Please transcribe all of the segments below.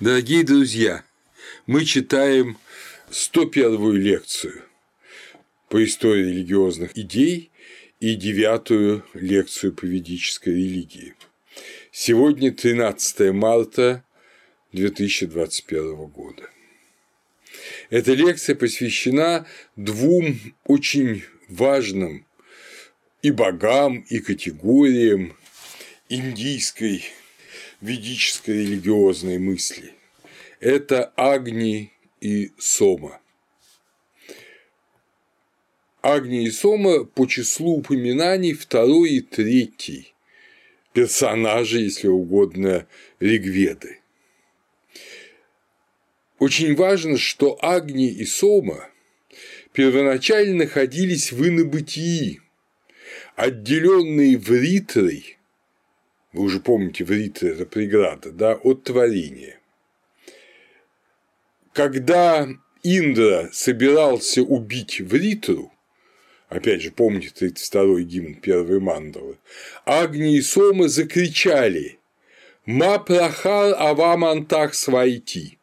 Дорогие друзья, мы читаем 101-ю лекцию по истории религиозных идей и девятую лекцию по ведической религии. Сегодня 13 марта 2021 года. Эта лекция посвящена двум очень важным и богам, и категориям индийской ведической религиозной мысли. Это Агни и Сома. Агни и Сома по числу упоминаний второй и третий персонажи, если угодно, Ригведы. Очень важно, что Агни и Сома первоначально находились в инобытии, отделенные вритрой вы уже помните, врит – это преграда, да, от творения. Когда Индра собирался убить Вритру, опять же, помните 32-й гимн первой мандалы, Агни и Сома закричали «Ма прахар авам антах свайти»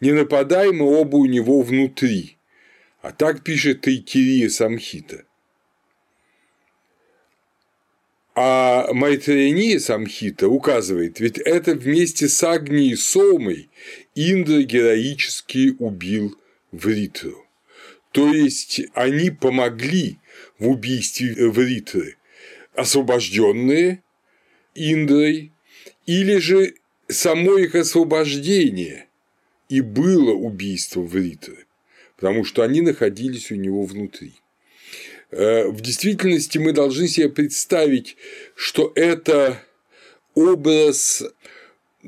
«Не нападай, мы оба у него внутри», а так пишет Тайтирия Самхита. А Майтреяния Самхита указывает, ведь это вместе с Агнией Сомой Индра героически убил Вритру. То есть они помогли в убийстве Вритры, освобожденные Индрой, или же само их освобождение и было убийство Вритры, потому что они находились у него внутри. Э, в действительности мы должны себе представить, что это образ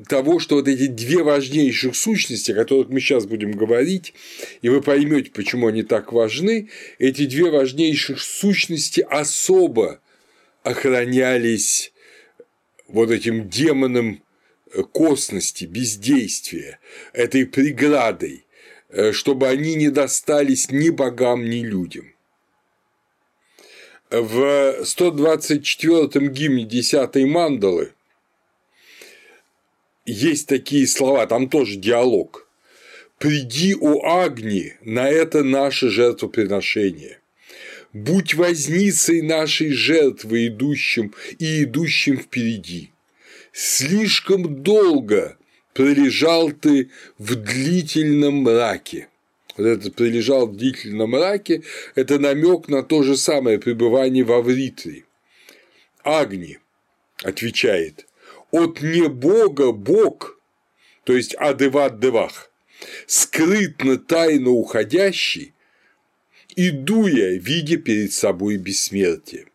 того, что вот эти две важнейших сущности, о которых мы сейчас будем говорить, и вы поймете, почему они так важны, эти две важнейших сущности особо охранялись вот этим демоном косности, бездействия, этой преградой, э, чтобы они не достались ни богам, ни людям в 124-м гимне 10 мандалы есть такие слова, там тоже диалог. «Приди, у Агни, на это наше жертвоприношение. Будь возницей нашей жертвы идущим и идущим впереди. Слишком долго пролежал ты в длительном мраке вот этот прилежал в длительном мраке, это намек на то же самое пребывание в Авритре. Агни отвечает, от не Бога Бог, то есть Адеват Девах, скрытно тайно уходящий, иду я, видя перед собой бессмертие.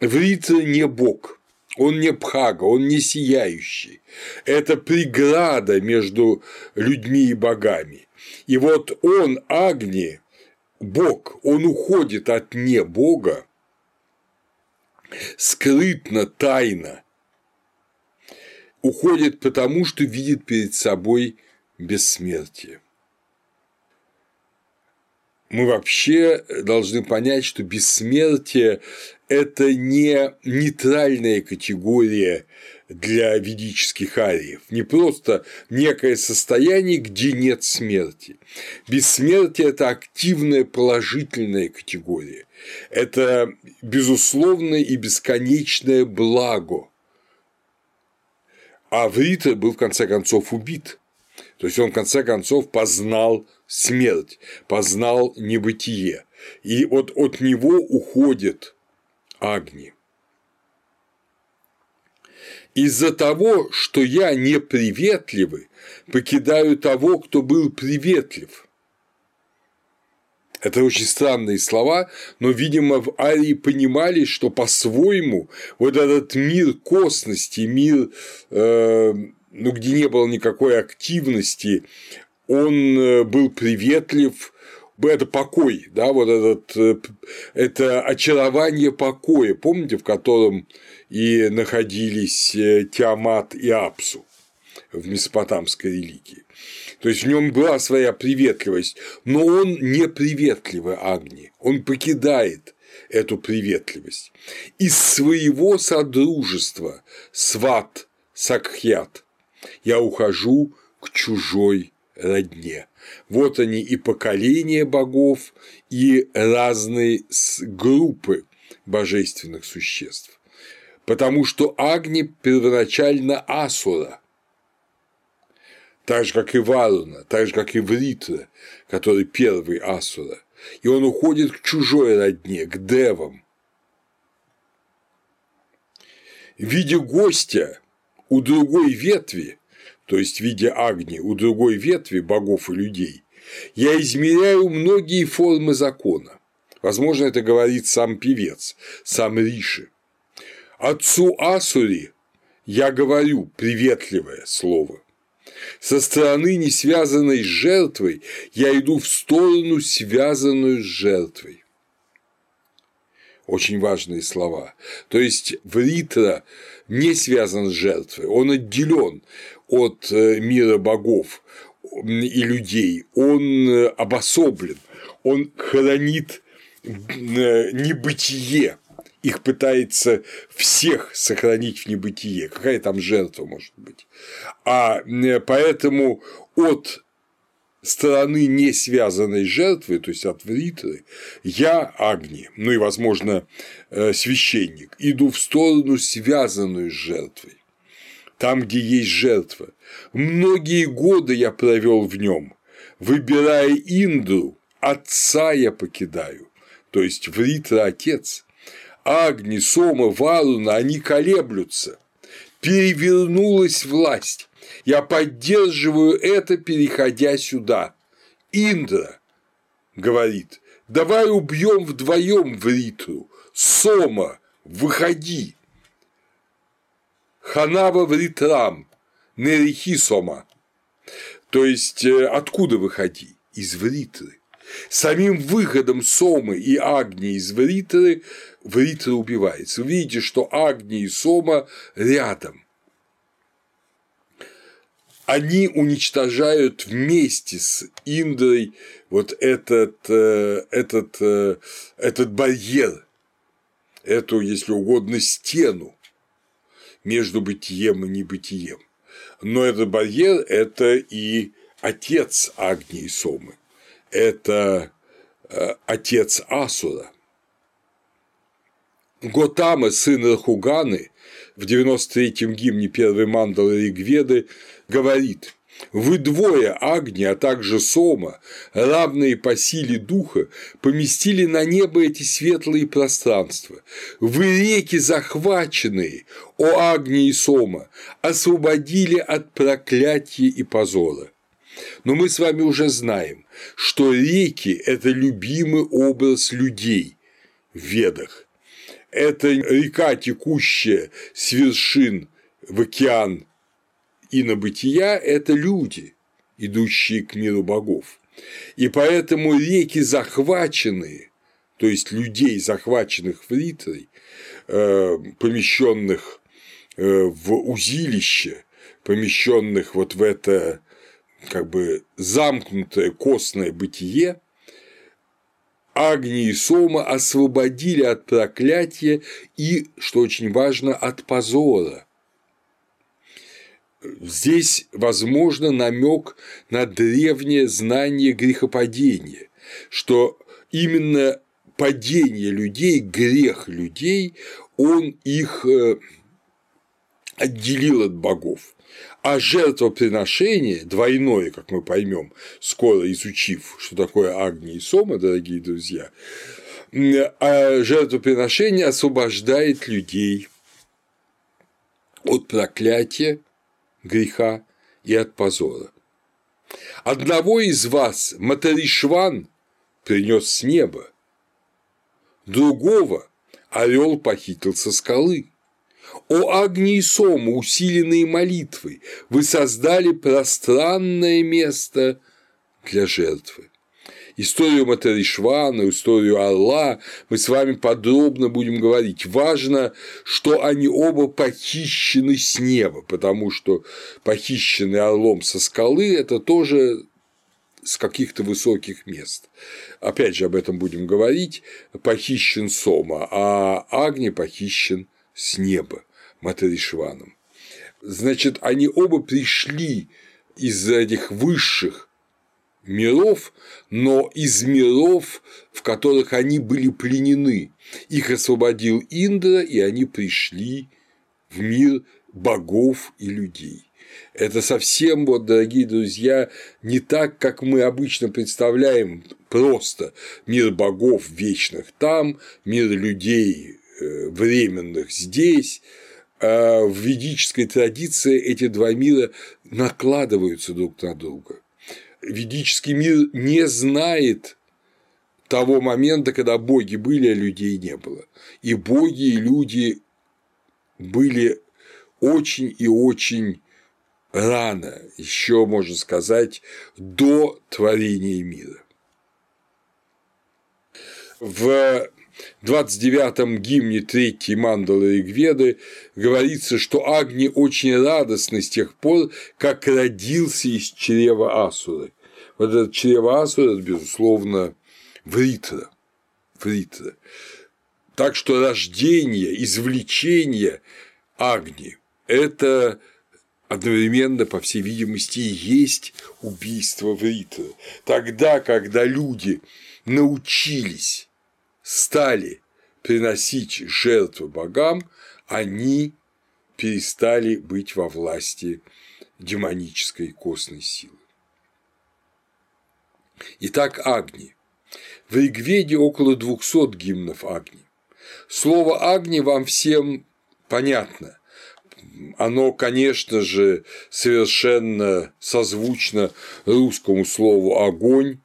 Вритра не Бог, он не Пхага, он не сияющий. Это преграда между людьми и богами. И вот он, Агни, Бог, он уходит от не Бога скрытно, тайно, уходит потому, что видит перед собой бессмертие. Мы вообще должны понять, что бессмертие – это не нейтральная категория для ведических ариев, не просто некое состояние, где нет смерти. Бессмертие – это активная положительная категория, это безусловное и бесконечное благо. А Врита был в конце концов убит, то есть он в конце концов познал смерть, познал небытие, и вот от него уходит Агни из-за того, что я неприветливый, покидаю того, кто был приветлив. Это очень странные слова, но, видимо, в Арии понимали, что по-своему вот этот мир косности, мир, э, ну, где не было никакой активности, он э, был приветлив, это покой, да, вот этот, э, это очарование покоя, помните, в котором и находились э, Тиамат и Апсу в месопотамской религии. То есть в нем была своя приветливость, но он не приветливый Агни, он покидает эту приветливость. Из своего содружества Сват Сакхьят Я ухожу к чужой родне. Вот они и поколения богов, и разные группы божественных существ. Потому что Агни первоначально Асура, так же, как и Варуна, так же, как и Вритра, который первый Асура. И он уходит к чужой родне, к девам. В виде гостя у другой ветви, то есть в виде Агни у другой ветви богов и людей, я измеряю многие формы закона. Возможно, это говорит сам певец, сам Риши. Отцу Асури я говорю приветливое слово. Со стороны, не связанной с жертвой, я иду в сторону, связанную с жертвой. Очень важные слова. То есть Вритра не связан с жертвой, он отделен от э, мира богов и людей, он э, обособлен, он хранит э, небытие, их пытается всех сохранить в небытие. Какая там жертва может быть? А поэтому от стороны не связанной жертвы, то есть от вритры, я Агни, ну и, возможно, э, священник, иду в сторону, связанную с жертвой. Там, где есть жертва. Многие годы я провел в нем, выбирая Индру, отца я покидаю, то есть Вритра – отец, Агни, Сома, Варуна, они колеблются. Перевернулась власть. Я поддерживаю это, переходя сюда. Индра говорит, давай убьем вдвоем в Ритру. Сома, выходи. Ханава в Ритрам, Нерихи Сома. То есть, э, откуда выходи? Из Вритры. Самим выходом Сомы и Агни из Вритры Вритра убивается. Вы видите, что Агни и Сома рядом. Они уничтожают вместе с Индрой вот этот, э, этот, э, этот барьер, эту, если угодно, стену между бытием и небытием. Но этот барьер – это и отец Агни и Сомы, это э, отец Асура. Готама, сын Рахуганы, в 93-м гимне первой мандалы Ригведы говорит «Вы двое, Агни, а также Сома, равные по силе духа, поместили на небо эти светлые пространства. Вы реки захваченные, о Агни и Сома, освободили от проклятия и позора. Но мы с вами уже знаем, что реки – это любимый образ людей в Ведах это река, текущая с вершин в океан и на бытия – это люди, идущие к миру богов. И поэтому реки захваченные, то есть людей, захваченных в Ритрой, э, помещенных э, в узилище, помещенных вот в это как бы замкнутое костное бытие, Агни и Сома освободили от проклятия и, что очень важно, от позора. Здесь, возможно, намек на древнее знание грехопадения, что именно падение людей, грех людей, он их э, отделил от богов. А жертвоприношение двойное, как мы поймем, скоро изучив, что такое Агни и Сома, дорогие друзья, а жертвоприношение освобождает людей от проклятия, греха и от позора. Одного из вас Матаришван принес с неба, другого орел похитил со скалы. О Агни и Сома, усиленные молитвой, вы создали пространное место для жертвы. Историю Матаришвана, историю Орла мы с вами подробно будем говорить. Важно, что они оба похищены с неба, потому что похищенный орлом со скалы – это тоже с каких-то высоких мест. Опять же, об этом будем говорить. Похищен Сома, а Агни похищен с неба. Матаришваном. значит, они оба пришли из этих высших миров, но из миров, в которых они были пленены. Их освободил Индра, и они пришли в мир богов и людей. Это совсем, вот, дорогие друзья, не так, как мы обычно представляем просто мир богов вечных там, мир людей временных здесь. А в ведической традиции эти два мира накладываются друг на друга. Ведический мир не знает того момента, когда боги были, а людей не было. И боги, и люди были очень и очень рано, еще можно сказать, до творения мира. В 29-м гимне третьей мандалы Ригведы говорится, что Агни очень радостный с тех пор, как родился из чрева Асуры. Вот это чрево Асуры, безусловно, Вритра. Вритра. Так что рождение, извлечение Агни – это одновременно, по всей видимости, и есть убийство Вритра. Тогда, когда люди научились, стали приносить жертвы богам, они перестали быть во власти демонической костной силы. Итак, Агни. В Ригведе около 200 гимнов Агни. Слово Агни вам всем понятно. Оно, конечно же, совершенно созвучно русскому слову огонь,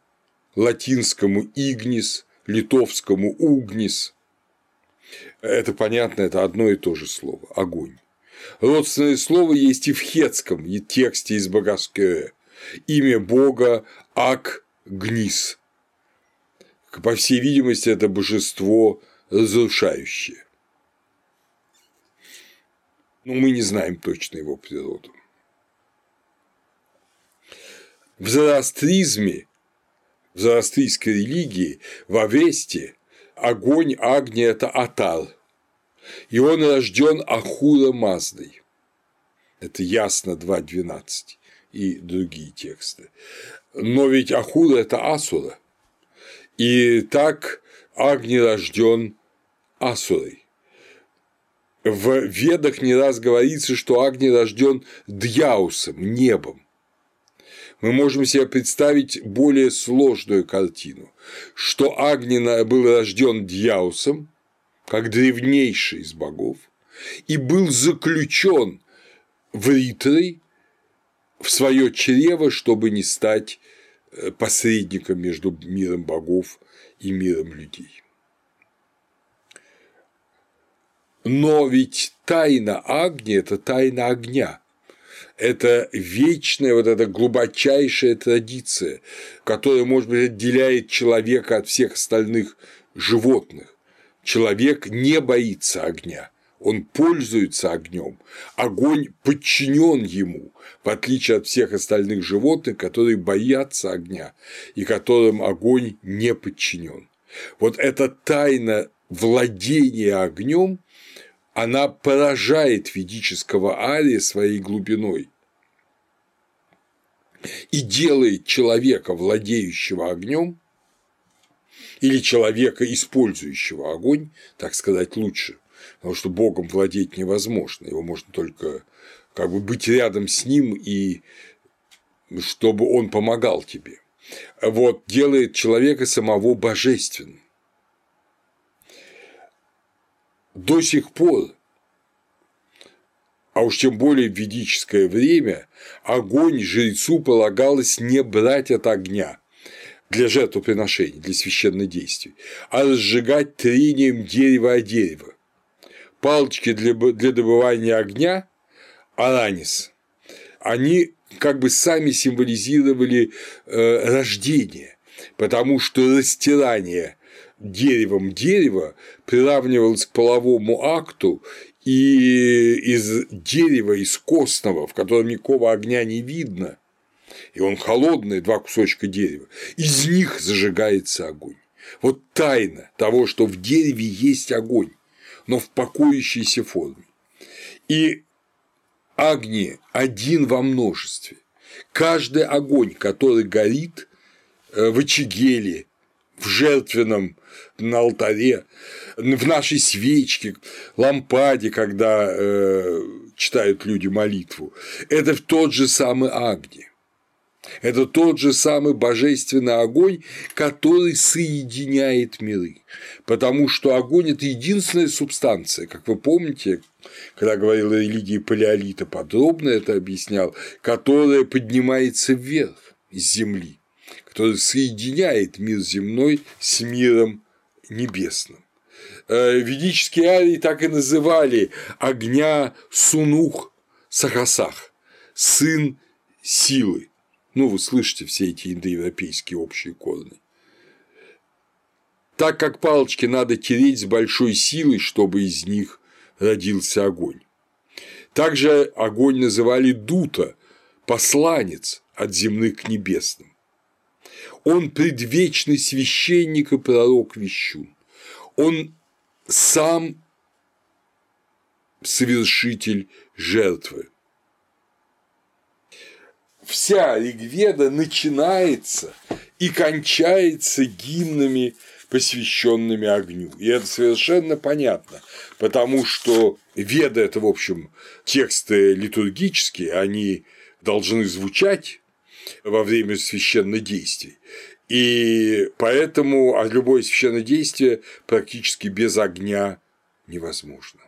латинскому игнис, литовскому угнис. Это понятно, это одно и то же слово – огонь. Родственное слово есть и в хетском тексте из Багаскея. Имя бога Ак Гнис. По всей видимости, это божество разрушающее. Но мы не знаем точно его природу. В зороастризме, в зороастрийской религии, в Авесте огонь Агни – это Атал, и он рожден Ахура Маздой. Это ясно 2.12 и другие тексты. Но ведь Ахура – это Асура, и так Агни рожден Асурой. В Ведах не раз говорится, что Агни рожден Дьяусом, небом. Мы можем себе представить более сложную картину, что Агни был рожден Дьяусом, как древнейший из богов, и был заключен в Ритрой в свое чрево, чтобы не стать э, посредником между миром богов и миром людей. Но ведь тайна Агни – это тайна огня. Это вечная, вот эта глубочайшая традиция, которая, может быть, отделяет человека от всех остальных животных. Человек не боится огня, он пользуется огнем. Огонь подчинен ему, в отличие от всех остальных животных, которые боятся огня и которым огонь не подчинен. Вот эта тайна владения огнем она поражает ведического ария своей глубиной и делает человека, владеющего огнем, или человека, использующего огонь, так сказать, лучше, потому что Богом владеть невозможно, его можно только как бы быть рядом с ним и чтобы он помогал тебе. Вот делает человека самого божественным. До сих пор, а уж тем более в ведическое время, огонь жрецу полагалось не брать от огня для жертвоприношений, для священных действий, а разжигать трением дерева о дерево. Палочки для, для добывания огня – аранис, они как бы сами символизировали э, рождение, потому что растирание деревом дерева приравнивалось к половому акту, и из дерева, из костного, в котором никакого огня не видно, и он холодный, два кусочка дерева, из них зажигается огонь. Вот тайна того, что в дереве есть огонь, но в покоящейся форме. И Агни один во множестве. Каждый огонь, который горит э, в очаге в жертвенном на алтаре, в нашей свечке, лампаде, когда э, читают люди молитву, это тот же самый Агни. Это тот же самый божественный огонь, который соединяет миры. Потому что огонь – это единственная субстанция, как вы помните, когда говорил о религии палеолита, подробно это объяснял, которая поднимается вверх из земли, которая соединяет мир земной с миром небесным. Э, ведические арии так и называли огня Сунух Сахасах, сын силы. Ну, вы слышите все эти индоевропейские общие корни. Так как палочки надо тереть с большой силой, чтобы из них родился огонь. Также огонь называли дута, посланец от земных к небесным. Он предвечный священник и пророк вещун. Он сам совершитель жертвы вся Ригведа начинается и кончается гимнами, посвященными огню. И это совершенно понятно, потому что Веда – это, в общем, тексты литургические, они должны звучать во время священных действий. И поэтому а любое священное действие практически без огня невозможно.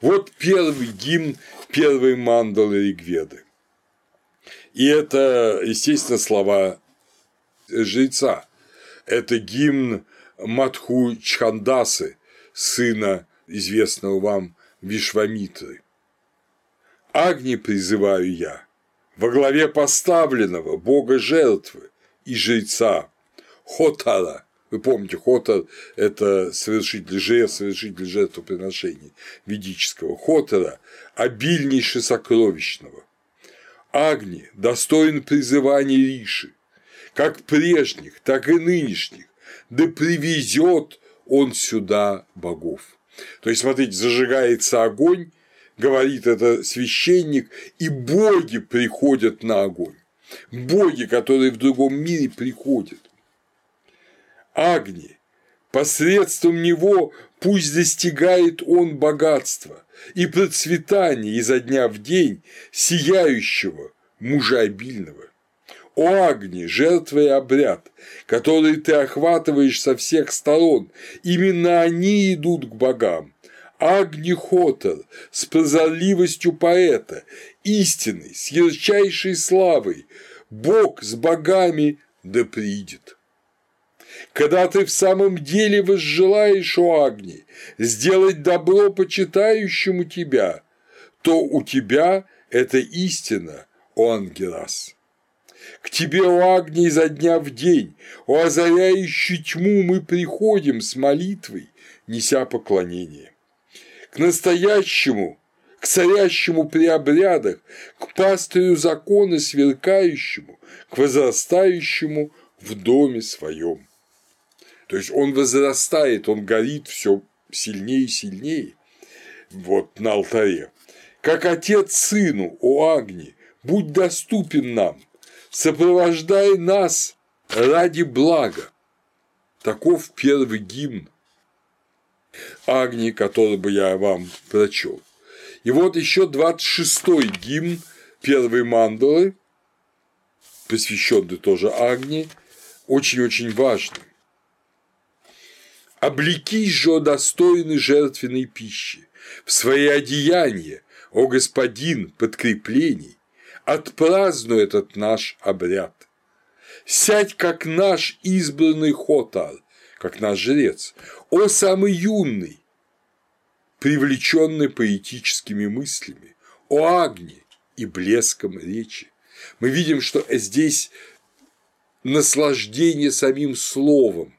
Вот первый гимн первой мандалы Ригведы. И это, естественно, слова жреца. Это гимн Матху Чхандасы, сына известного вам Вишвамитры. Агни призываю я, во главе поставленного бога жертвы и жреца Хотара. Вы помните, Хотар – это совершитель жертв, совершитель жертвоприношений ведического. Хотара – обильнейше сокровищного. Агни достоин призывания Риши, как прежних, так и нынешних, да привезет он сюда богов. То есть, смотрите, зажигается огонь, говорит это священник, и боги приходят на огонь. Боги, которые в другом мире приходят. Агни, посредством него пусть достигает он богатства и процветания изо дня в день сияющего мужа обильного. О Агни, жертва и обряд, который ты охватываешь со всех сторон, именно они идут к богам. Агни Хотор с прозорливостью поэта, истинный, с ярчайшей славой, Бог с богами да придет. Когда ты в самом деле возжелаешь, о Агни, сделать добро почитающему тебя, то у тебя это истина, о Ангелас. К тебе, о Агни, изо дня в день, о озаряющий тьму мы приходим с молитвой, неся поклонение. К настоящему, к царящему при обрядах, к пастырю закона сверкающему, к возрастающему в доме своем. То есть он возрастает, он горит все сильнее и сильнее вот на алтаре. Как отец сыну, о Агни, будь доступен нам, сопровождай нас ради блага. Таков первый гимн Агни, который бы я вам прочел. И вот еще 26-й гимн первой мандалы, посвященный тоже Агни, очень-очень важный. Облекись же, достойны жертвенной пищи, в свои одеяния, о господин, подкреплений, отпразднуй этот наш обряд. Сядь, как наш избранный Хотар, как наш жрец, о самый юный, привлеченный поэтическими мыслями, о огне и блеском речи. Мы видим, что здесь наслаждение самим словом,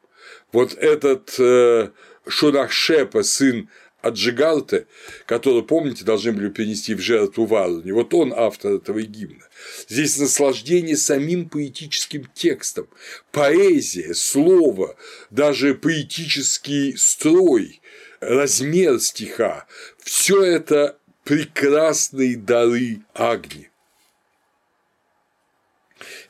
вот этот э, Шурахшепа, сын Аджигалте, который, помните, должны были принести в жертву Варуни, вот он автор этого гимна. Здесь наслаждение самим поэтическим текстом, поэзия, слово, даже поэтический строй, размер стиха – все это прекрасные дары Агни.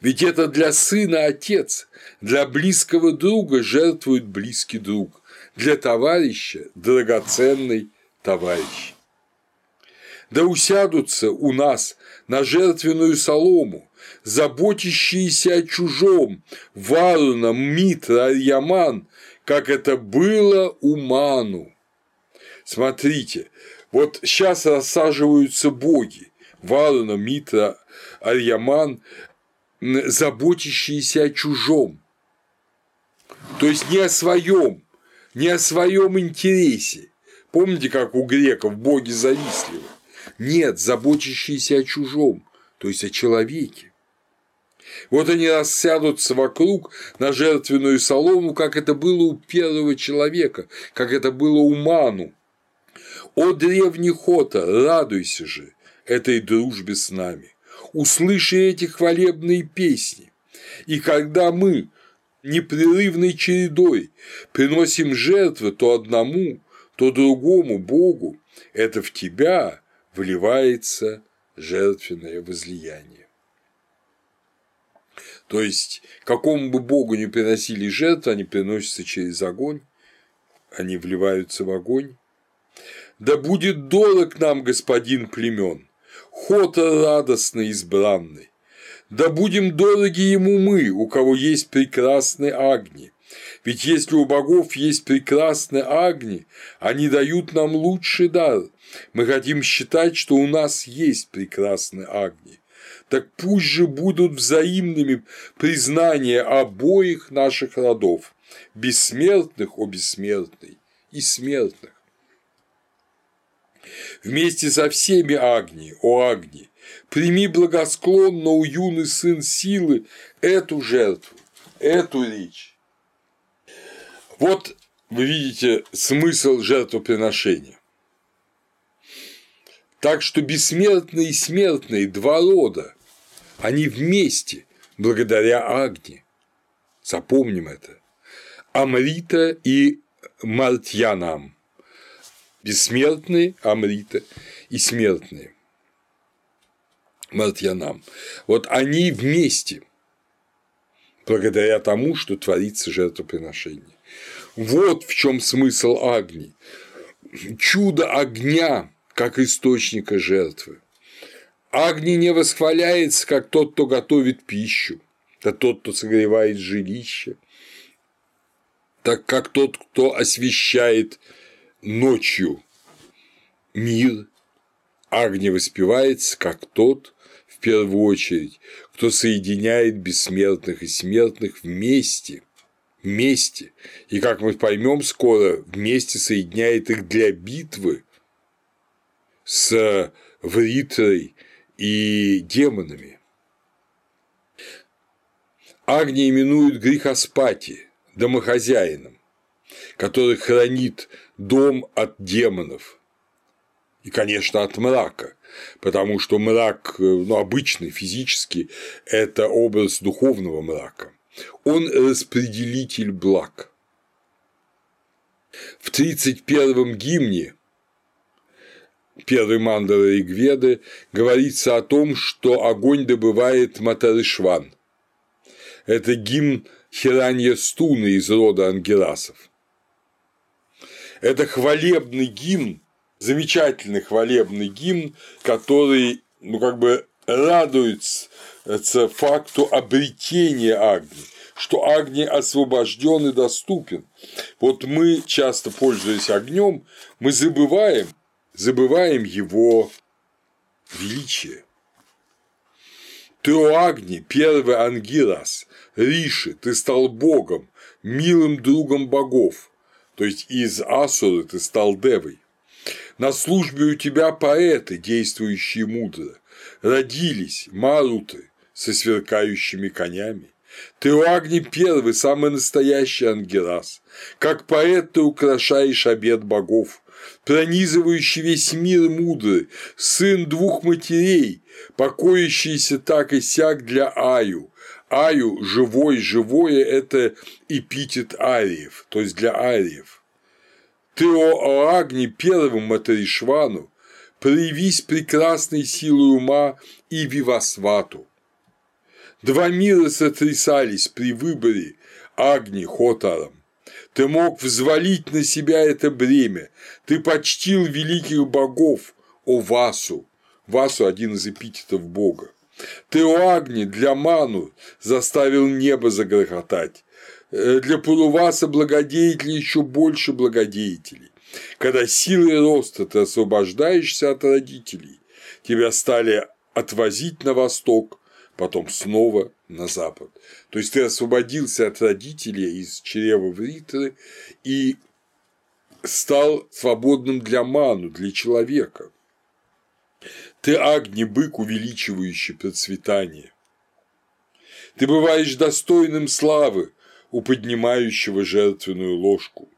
Ведь это для сына отец, для близкого друга жертвует близкий друг, для товарища драгоценный товарищ. Да усядутся у нас на жертвенную солому, заботящиеся о чужом, Варуна, Митра, Арьяман, как это было у Ману. Смотрите, вот сейчас рассаживаются боги, Варуна, Митра, Арьяман, заботящиеся о чужом. То есть не о своем, не о своем интересе. Помните, как у греков боги завистливы? Нет, заботящиеся о чужом, то есть о человеке. Вот они рассядутся вокруг на жертвенную солому, как это было у первого человека, как это было у Ману. О древний Хота, радуйся же этой дружбе с нами услыши эти хвалебные песни. И когда мы непрерывной чередой приносим жертвы то одному, то другому Богу, это в тебя вливается жертвенное возлияние. То есть, какому бы Богу не приносили жертвы, они приносятся через огонь, они вливаются в огонь. Да будет дорог нам господин племен, Хота радостный избранный. Да будем дороги ему мы, у кого есть прекрасные огни. Ведь если у богов есть прекрасные огни, они дают нам лучший дар. Мы хотим считать, что у нас есть прекрасные огни. Так пусть же будут взаимными признания обоих наших родов, бессмертных, о бессмертный, и смертных вместе со всеми Агни, о Агни, прими благосклонно, у юный сын силы, эту жертву, эту речь. Вот вы видите смысл жертвоприношения. Так что бессмертные и смертные два рода, они вместе, благодаря Агне. Запомним это. Амрита и Мартьянам бессмертные Амрита и смертные Мартьянам. Вот они вместе, благодаря тому, что творится жертвоприношение. Вот в чем смысл Агни. Чудо огня как источника жертвы. Агни не восхваляется, как тот, кто готовит пищу, да тот, кто согревает жилище, так как тот, кто освещает ночью мир, Агни воспевается как тот, первую очередь, кто соединяет бессмертных и смертных вместе, вместе, и, как мы поймем скоро, вместе соединяет их для битвы с Вритрой и демонами. Агни именуют грехоспати, домохозяином, который хранит дом от демонов. И, конечно, от мрака, потому что мрак, э, ну, обычный, физически, это образ духовного мрака. Он распределитель благ. В 31-м гимне первой мандалы Ригведы говорится о том, что огонь добывает Матарышван. Это гимн Хиранья Стуны из рода ангеласов. Это хвалебный гимн, замечательный хвалебный гимн, который, ну, как бы радуется факту обретения Агни, что Агни освобожден и доступен. Вот мы, часто пользуясь огнем, мы забываем, забываем его величие. Ты, Агни, первый Ангирас, Риши, ты стал богом, милым другом богов, то есть из Асуры ты стал Девой. На службе у тебя поэты, действующие мудро, родились маруты со сверкающими конями. Ты у Агни первый, самый настоящий ангелас. Как поэт ты украшаешь обед богов, пронизывающий весь мир мудрый, сын двух матерей, покоящийся так и сяк для Аю, Аю живой, живое – это эпитет ариев, то есть для ариев. Ты, о Агни, первому Матаришвану, проявись прекрасной силой ума и вивасвату. Два мира сотрясались при выборе Агни Хотаром. Ты мог взвалить на себя это бремя, ты почтил великих богов, о Васу. Васу – один из эпитетов бога. Ты, о Агни, для Ману заставил небо загрохотать, для Пулуваса благодетелей еще больше благодетелей. Когда силой роста ты освобождаешься от родителей, тебя стали отвозить на восток, потом снова на запад. То есть ты освободился от родителей из чрева Вритры и стал свободным для ману, для человека. Ты агни бык, увеличивающий процветание. Ты бываешь достойным славы у поднимающего жертвенную ложку.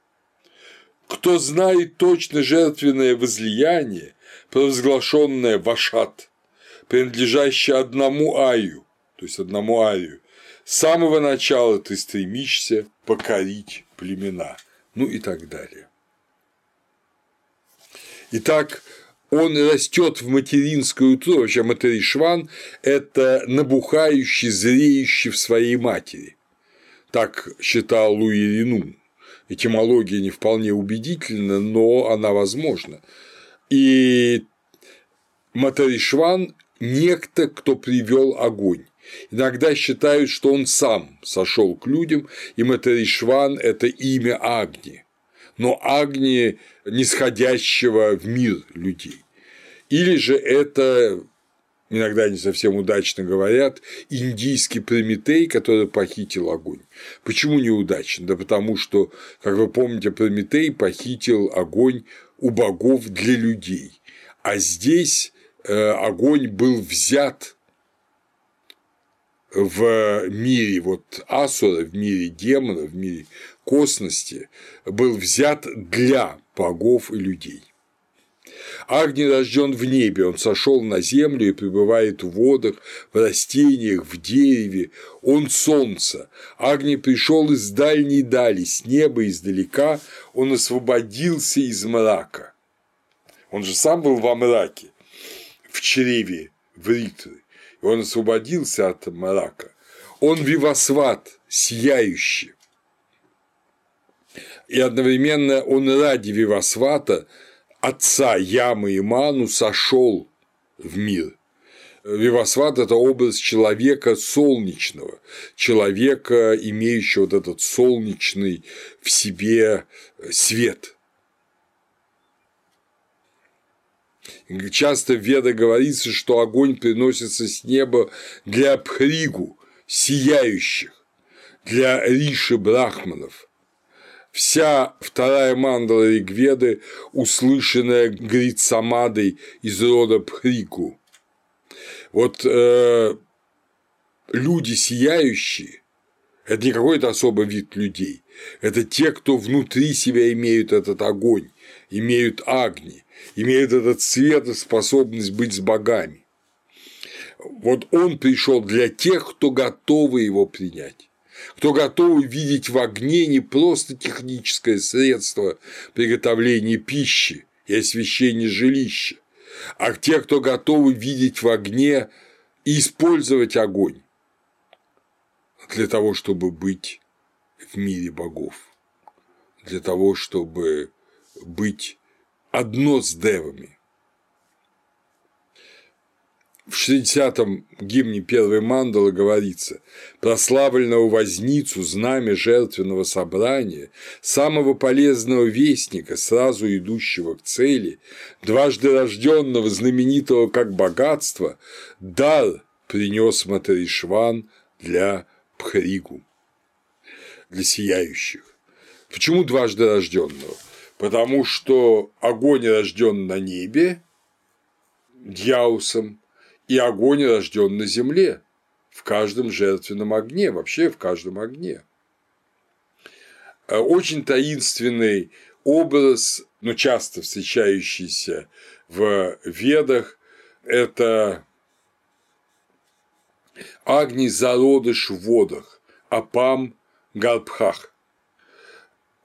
Кто знает точно жертвенное возлияние, провозглашенное Вашат, принадлежащее одному Аю, то есть одному Арию, с самого начала ты стремишься покорить племена, ну и так далее. Итак, он растет в материнскую утробу, вообще материшван – это набухающий, зреющий в своей матери. Так считал Луи Рину. Этимология не вполне убедительна, но она возможна. И Материшван – некто, кто привел огонь. Иногда считают, что он сам сошел к людям, и Материшван – это имя Агни, но Агни нисходящего в мир людей. Или же это иногда не совсем удачно говорят, индийский Прометей, который похитил огонь. Почему неудачно? Да потому что, как вы помните, Прометей похитил огонь у богов для людей, а здесь э, огонь был взят в мире вот Асура, в мире демонов, в мире косности, был взят для богов и людей. Агни рожден в небе, он сошел на землю и пребывает в водах, в растениях, в дереве. Он солнце. Агни пришел из дальней дали, с неба издалека, он освободился из мрака. Он же сам был во мраке, в чреве Вритры. И он освободился от мрака. Он вивасват, сияющий. И одновременно он ради Вивасвата отца Ямы и Ману сошел в мир. Вивасват – это образ человека солнечного, человека, имеющего вот этот солнечный в себе свет. Часто в Ведах говорится, что огонь приносится с неба для Пхригу, сияющих, для Риши Брахманов – Вся вторая мандала Ригведы, услышанная Грит Самадой из рода Пхрику. Вот э, люди сияющие – это не какой-то особый вид людей, это те, кто внутри себя имеют этот огонь, имеют огни, имеют этот свет и способность быть с богами. Вот он пришел для тех, кто готовы его принять кто готов видеть в огне не просто техническое средство приготовления пищи и освещения жилища, а те, кто готовы видеть в огне и использовать огонь для того, чтобы быть в мире богов, для того, чтобы быть одно с девами. В 60-м гимне первой мандалы говорится «Прославленного возницу, знамя жертвенного собрания, самого полезного вестника, сразу идущего к цели, дважды рожденного, знаменитого как богатство, дар принес Материшван для Пхаригу, для сияющих. Почему дважды рожденного? Потому что огонь рожден на небе, Дьяусом, и огонь рожден на земле, в каждом жертвенном огне, вообще в каждом огне. Э, очень таинственный образ, но часто встречающийся в ведах, это Агни зародыш в водах, Апам Гарбхах.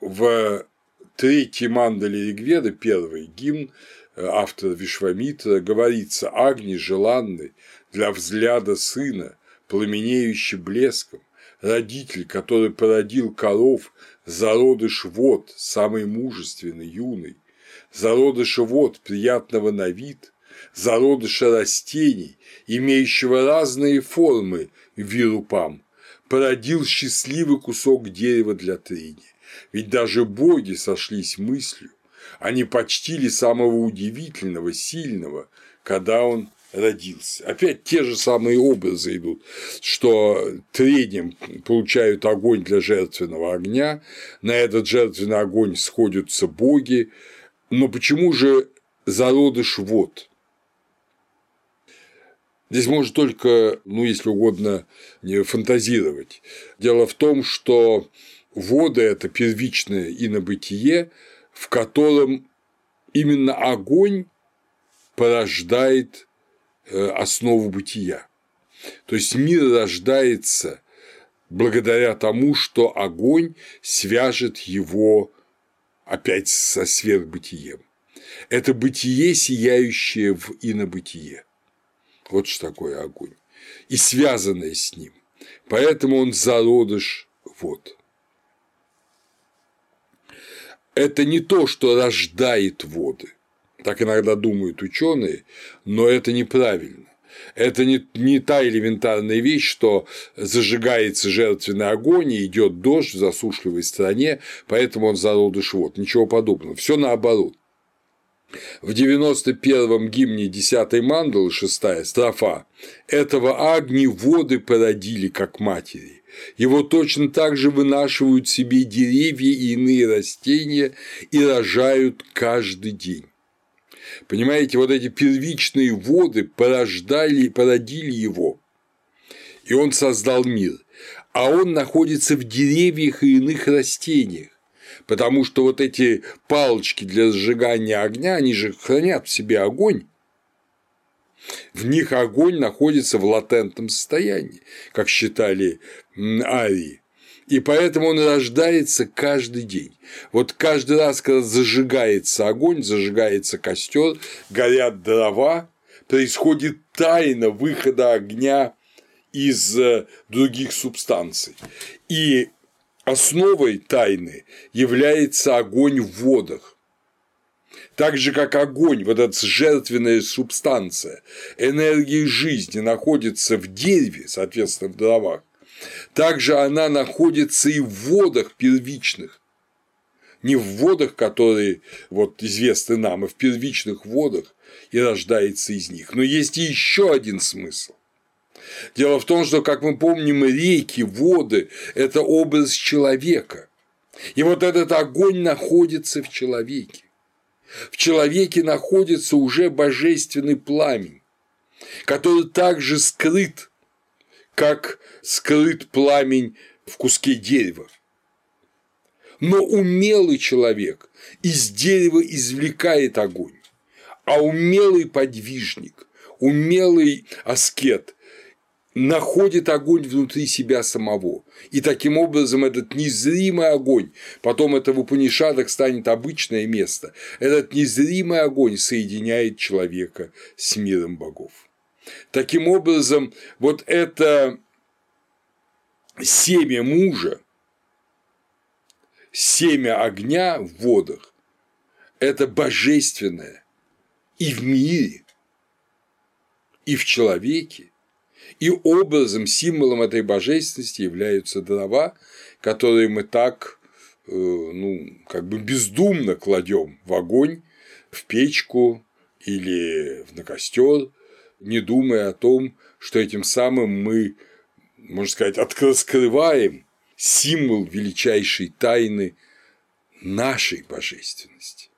В третьей мандале Ригведа, первый гимн, автора Вишвамитра, говорится «Агни желанный для взгляда сына, пламенеющий блеском, родитель, который породил коров, зародыш вод, самый мужественный, юный, зародыша вод, приятного на вид, зародыша растений, имеющего разные формы вирупам, породил счастливый кусок дерева для трения. Ведь даже боги сошлись мыслью, они почтили самого удивительного, сильного, когда он родился. Опять те же самые образы идут, что трением получают огонь для жертвенного огня, на этот жертвенный огонь сходятся боги, но почему же зародыш вод? Здесь можно только, ну, если угодно, не фантазировать. Дело в том, что вода – это первичное инобытие, в котором именно огонь порождает Э, основу бытия. То есть мир рождается благодаря тому, что огонь свяжет его опять со сверхбытием. Это бытие, сияющее в инобытие. Вот что такое огонь. И связанное с ним. Поэтому он зародыш вод. Это не то, что рождает воды, так иногда думают ученые, но это неправильно. Это не, не та элементарная вещь, что зажигается жертвенный огонь и идет дождь в засушливой стране, поэтому он зародыш вод. Ничего подобного. Все наоборот. В 91-м гимне 10-й мандалы, 6 строфа, этого Агни воды породили, как матери. Его точно так же вынашивают себе деревья и иные растения и рожают каждый день. Понимаете, вот эти первичные воды порождали, породили его, и он создал мир. А он находится в деревьях и иных растениях, потому что вот эти палочки для сжигания огня, они же хранят в себе огонь, в них огонь находится в латентном состоянии, как считали арии и поэтому он рождается каждый день. Вот каждый раз, когда зажигается огонь, зажигается костер, горят дрова, происходит тайна выхода огня из э, других субстанций. И основой тайны является огонь в водах. Так же, как огонь, вот эта жертвенная субстанция, энергия жизни находится в дереве, соответственно, в дровах, также она находится и в водах первичных, не в водах, которые вот известны нам, а в первичных водах и рождается из них. Но есть и еще один смысл. Дело в том, что, как мы помним, реки, воды – это образ человека. И вот этот огонь находится в человеке. В человеке находится уже божественный пламень, который также скрыт как скрыт пламень в куске дерева. Но умелый человек из дерева извлекает огонь, а умелый подвижник, умелый аскет находит огонь внутри себя самого. И таким образом этот незримый огонь, потом это в Упанишадах станет обычное место, этот незримый огонь соединяет человека с миром богов. Таким образом, вот это семя мужа, семя огня в водах – это божественное и в мире, и в человеке, и образом, символом этой божественности являются дрова, которые мы так, э, ну, как бы бездумно кладем в огонь, в печку или на костер, не думая о том, что этим самым мы, можно сказать, открываем символ величайшей тайны нашей божественности.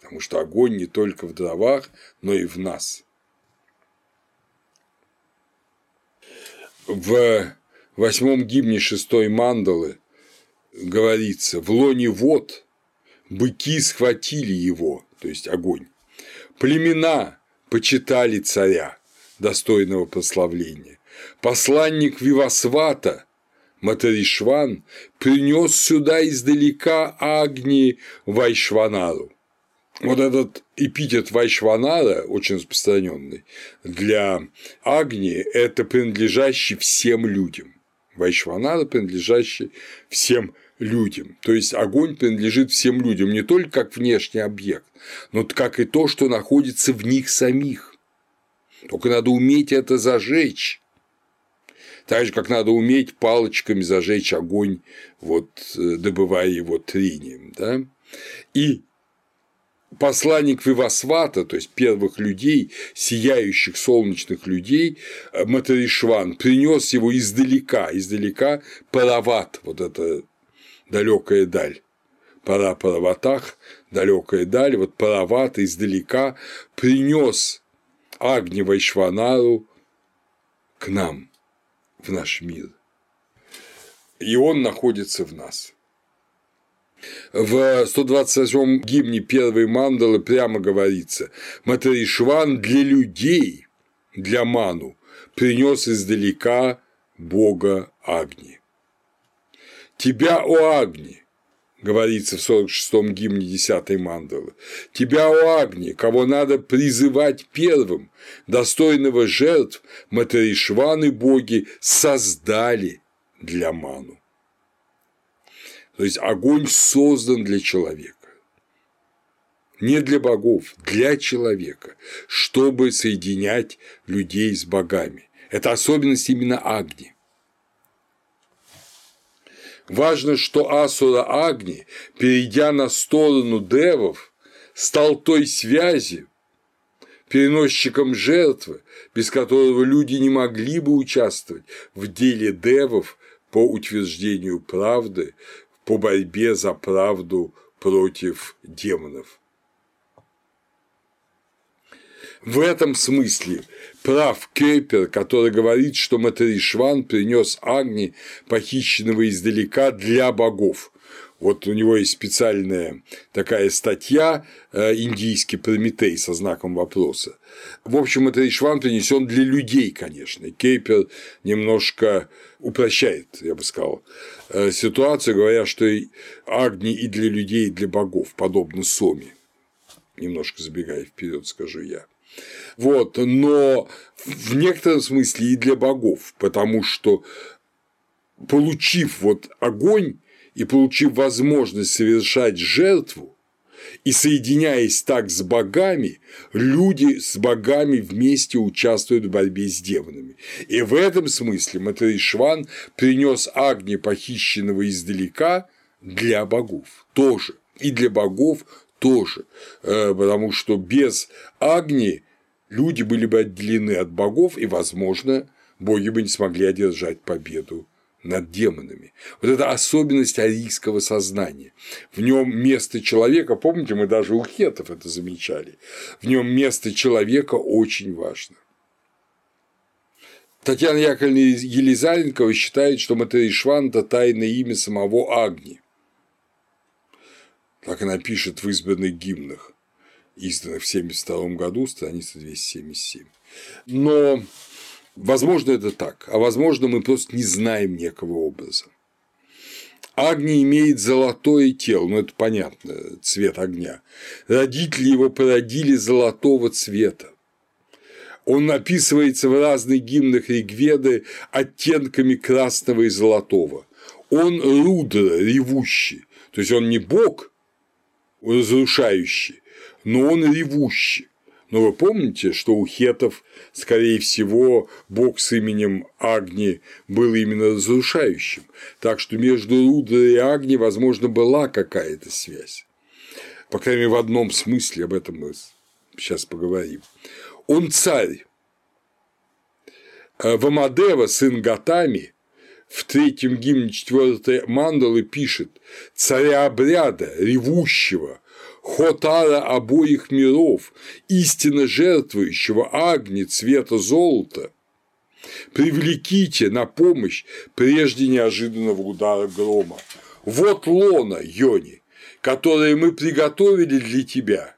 Потому что огонь не только в дровах, но и в нас. В восьмом гимне шестой мандалы говорится «В лоне вод быки схватили его», то есть огонь, племена почитали царя, достойного прославления. Посланник Вивасвата, Матаришван, принес сюда издалека Агни Вайшванару. Вот этот эпитет Вайшванара, очень распространенный, для Агни – это принадлежащий всем людям. Вайшванара принадлежащий всем людям. То есть огонь принадлежит всем людям не только как внешний объект, но как и то, что находится в них самих. Только надо уметь это зажечь. Так же, как надо уметь палочками зажечь огонь, вот, э, добывая его трением. Да? И посланник Вивасвата, то есть первых людей, сияющих солнечных людей, э, Матаришван, принес его издалека, издалека Парават, вот это далекая даль. Пара Параватах, далекая даль, вот Парават издалека принес Агни Вайшванару к нам, в наш мир. И он находится в нас. В 128-м гимне первой мандалы прямо говорится «Матаришван для людей, для ману, принес издалека бога Агни». «Тебя, о Агни!» говорится в 46-м гимне 10 мандалы. «Тебя, о Агни, кого надо призывать первым, достойного жертв, Матаришваны боги создали для ману». То есть огонь создан для человека. Не для богов, для человека, чтобы соединять людей с богами. Это особенность именно Агни. Важно, что Асура Агни, перейдя на сторону девов, стал той связью, переносчиком жертвы, без которого люди не могли бы участвовать в деле девов по утверждению правды, по борьбе за правду против демонов. В этом смысле прав Кейпер, который говорит, что Матришван принес Агни, похищенного издалека, для богов. Вот у него есть специальная такая статья э, «Индийский Прометей» со знаком вопроса. В общем, это Ишван принесен для людей, конечно. Кейпер немножко упрощает, я бы сказал, э, ситуацию, говоря, что Агни и для людей, и для богов, подобно Соми. Немножко забегая вперед, скажу я. Вот, но в некотором смысле и для богов, потому что получив вот огонь и получив возможность совершать жертву, и соединяясь так с богами, люди с богами вместе участвуют в борьбе с демонами. И в этом смысле Матришван принес Агни, похищенного издалека, для богов тоже. И для богов тоже. Э, потому что без Агни люди были бы отделены от богов, и, возможно, боги бы не смогли одержать победу над демонами. Вот это особенность арийского сознания. В нем место человека, помните, мы даже у хетов это замечали, в нем место человека очень важно. Татьяна Яковлевна Елизаренкова считает, что Матаришван – это тайное имя самого Агни. Так она пишет в избранных гимнах, изданных в 1972 году, страница 277. Но Возможно, это так, а возможно, мы просто не знаем некого образа. Агни имеет золотое тело, ну это понятно, цвет огня. Родители его породили золотого цвета. Он описывается в разных гимнах Ригведы оттенками красного и золотого. Он рудра, ревущий, то есть он не бог разрушающий, но он ревущий. Но вы помните, что у хетов, скорее всего, бог с именем Агни был именно разрушающим, так что между Рудрой и Агни, возможно, была какая-то связь. По крайней мере, в одном смысле, об этом мы сейчас поговорим. Он царь. Э, Вамадева, сын Гатами, в третьем гимне четвертой мандалы пишет «Царя обряда, ревущего, Хотара обоих миров, истинно жертвующего Агни цвета золота, привлеките на помощь прежде неожиданного удара грома. Вот лона, Йони, которое мы приготовили для тебя,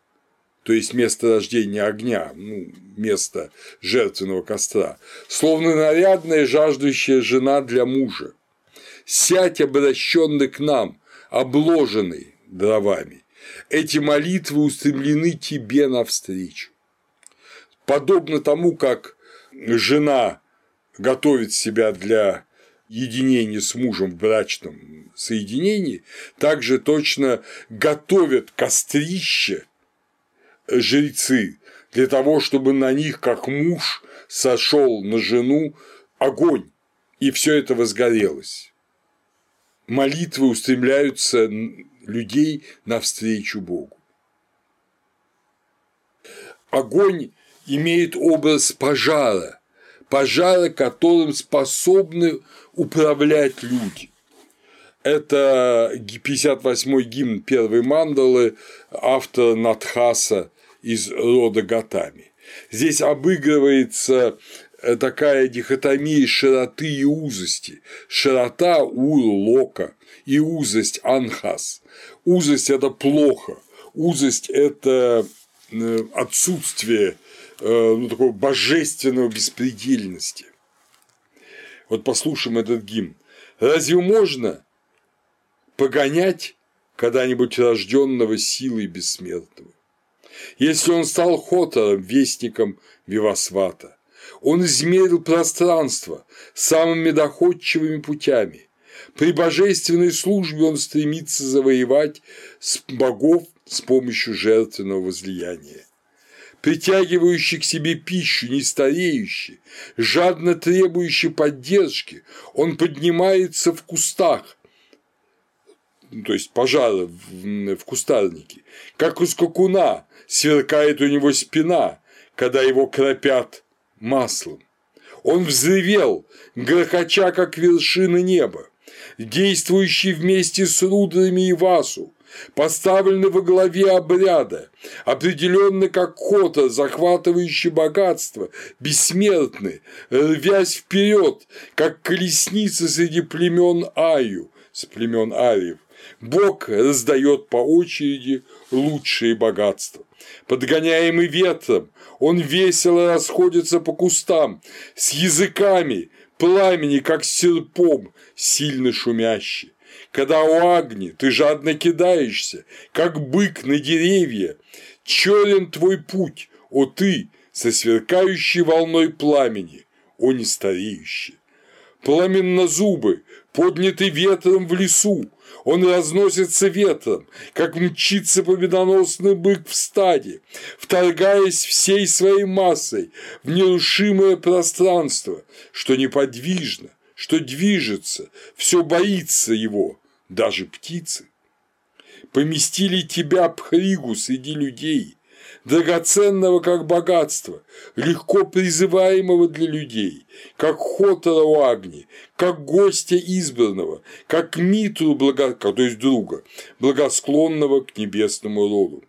то есть место рождения огня, ну, место жертвенного костра, словно нарядная жаждущая жена для мужа. Сядь обращенный к нам, обложенный дровами, Эти молитвы устремлены тебе навстречу. Подобно тому, как жена готовит себя для единения с мужем в брачном соединении, также точно готовят кострище жрецы для того, чтобы на них, как муж, сошел на жену огонь, и все это возгорелось. Молитвы устремляются людей навстречу Богу. Огонь имеет образ пожара, пожара, которым способны управлять люди. Это 58-й гимн первой мандалы автора Надхаса из рода Гатами. Здесь обыгрывается э, такая дихотомия широты и узости. Широта – ур, лока, и узость – анхас. Узость – это плохо, узость – это э, отсутствие Э, ну, такой божественного беспредельности. Вот послушаем этот гимн. Разве можно погонять когда-нибудь рожденного силой бессмертного? Если он стал хотором, вестником Вивасвата, он измерил пространство самыми доходчивыми путями. При божественной службе он стремится завоевать богов с помощью жертвенного возлияния притягивающий к себе пищу, не стареющий, жадно требующий поддержки, он поднимается в кустах, ну, то есть пожара в, в кустарнике, как у скакуна, сверкает у него спина, когда его кропят маслом. Он взревел, грохоча, как вершина неба, действующий вместе с Рудрами и Васу, поставлены во главе обряда, определенны как кота, захватывающий богатство, бессмертны, рвясь вперед, как колесница среди племен Аю, с племен Ариев. Бог раздает по очереди лучшие богатства. Подгоняемый ветром, он весело расходится по кустам, с языками, пламени, как серпом, сильно шумящий когда у Агни ты жадно кидаешься, как бык на деревья. Черен твой путь, о ты, со сверкающей волной пламени, о не стареющий. Пламенно зубы, подняты ветром в лесу, он разносится ветром, как мчится победоносный бык в стаде, вторгаясь всей своей массой в нерушимое пространство, что неподвижно, что движется, все боится его, даже птицы. Поместили тебя, Пхригу, среди людей, драгоценного как богатство, легко призываемого для людей, как Хотора у Агни, как гостя избранного, как Митру, благо... то есть друга, благосклонного к небесному роду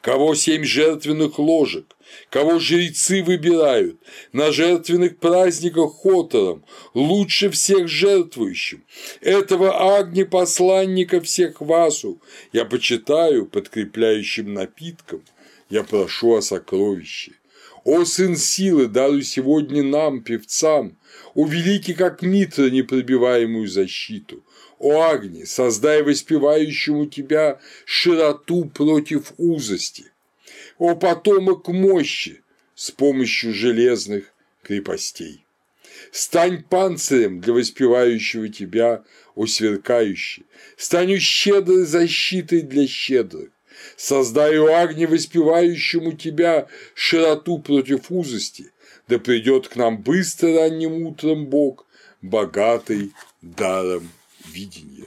кого семь жертвенных ложек, кого жрецы выбирают на жертвенных праздниках хотором, лучше всех жертвующим. Этого агни посланника всех васу я почитаю подкрепляющим напитком, я прошу о сокровище. О, сын силы, даруй сегодня нам, певцам, о великий, как Митра, непробиваемую защиту, о Агни, создай воспевающему тебя широту против узости. О потомок мощи с помощью железных крепостей. Стань панцирем для воспевающего тебя, о сверкающий, стань щедрой защитой для щедрых. Создай у Агни воспевающему тебя широту против узости, да придет к нам быстро ранним утром Бог, богатый даром видение.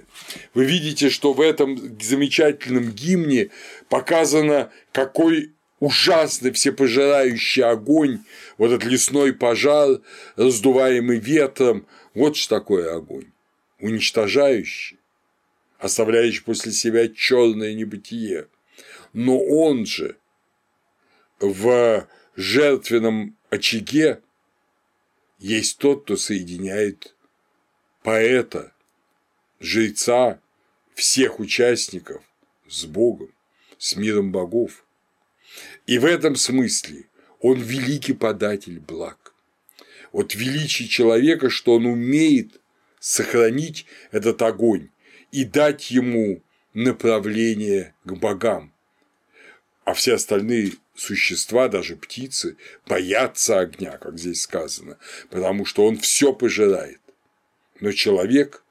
Вы видите, что в этом замечательном гимне показано, какой ужасный всепожирающий огонь, вот этот лесной пожар, раздуваемый ветром, вот что такое огонь, уничтожающий, оставляющий после себя черное небытие. Но он же в жертвенном очаге есть тот, кто соединяет поэта жреца, всех участников с Богом, с миром богов. И в этом смысле он великий податель благ. Вот величие человека, что он умеет сохранить этот огонь и дать ему направление к богам, а все остальные существа, даже птицы, боятся огня, как здесь сказано, потому что он все пожирает. Но человек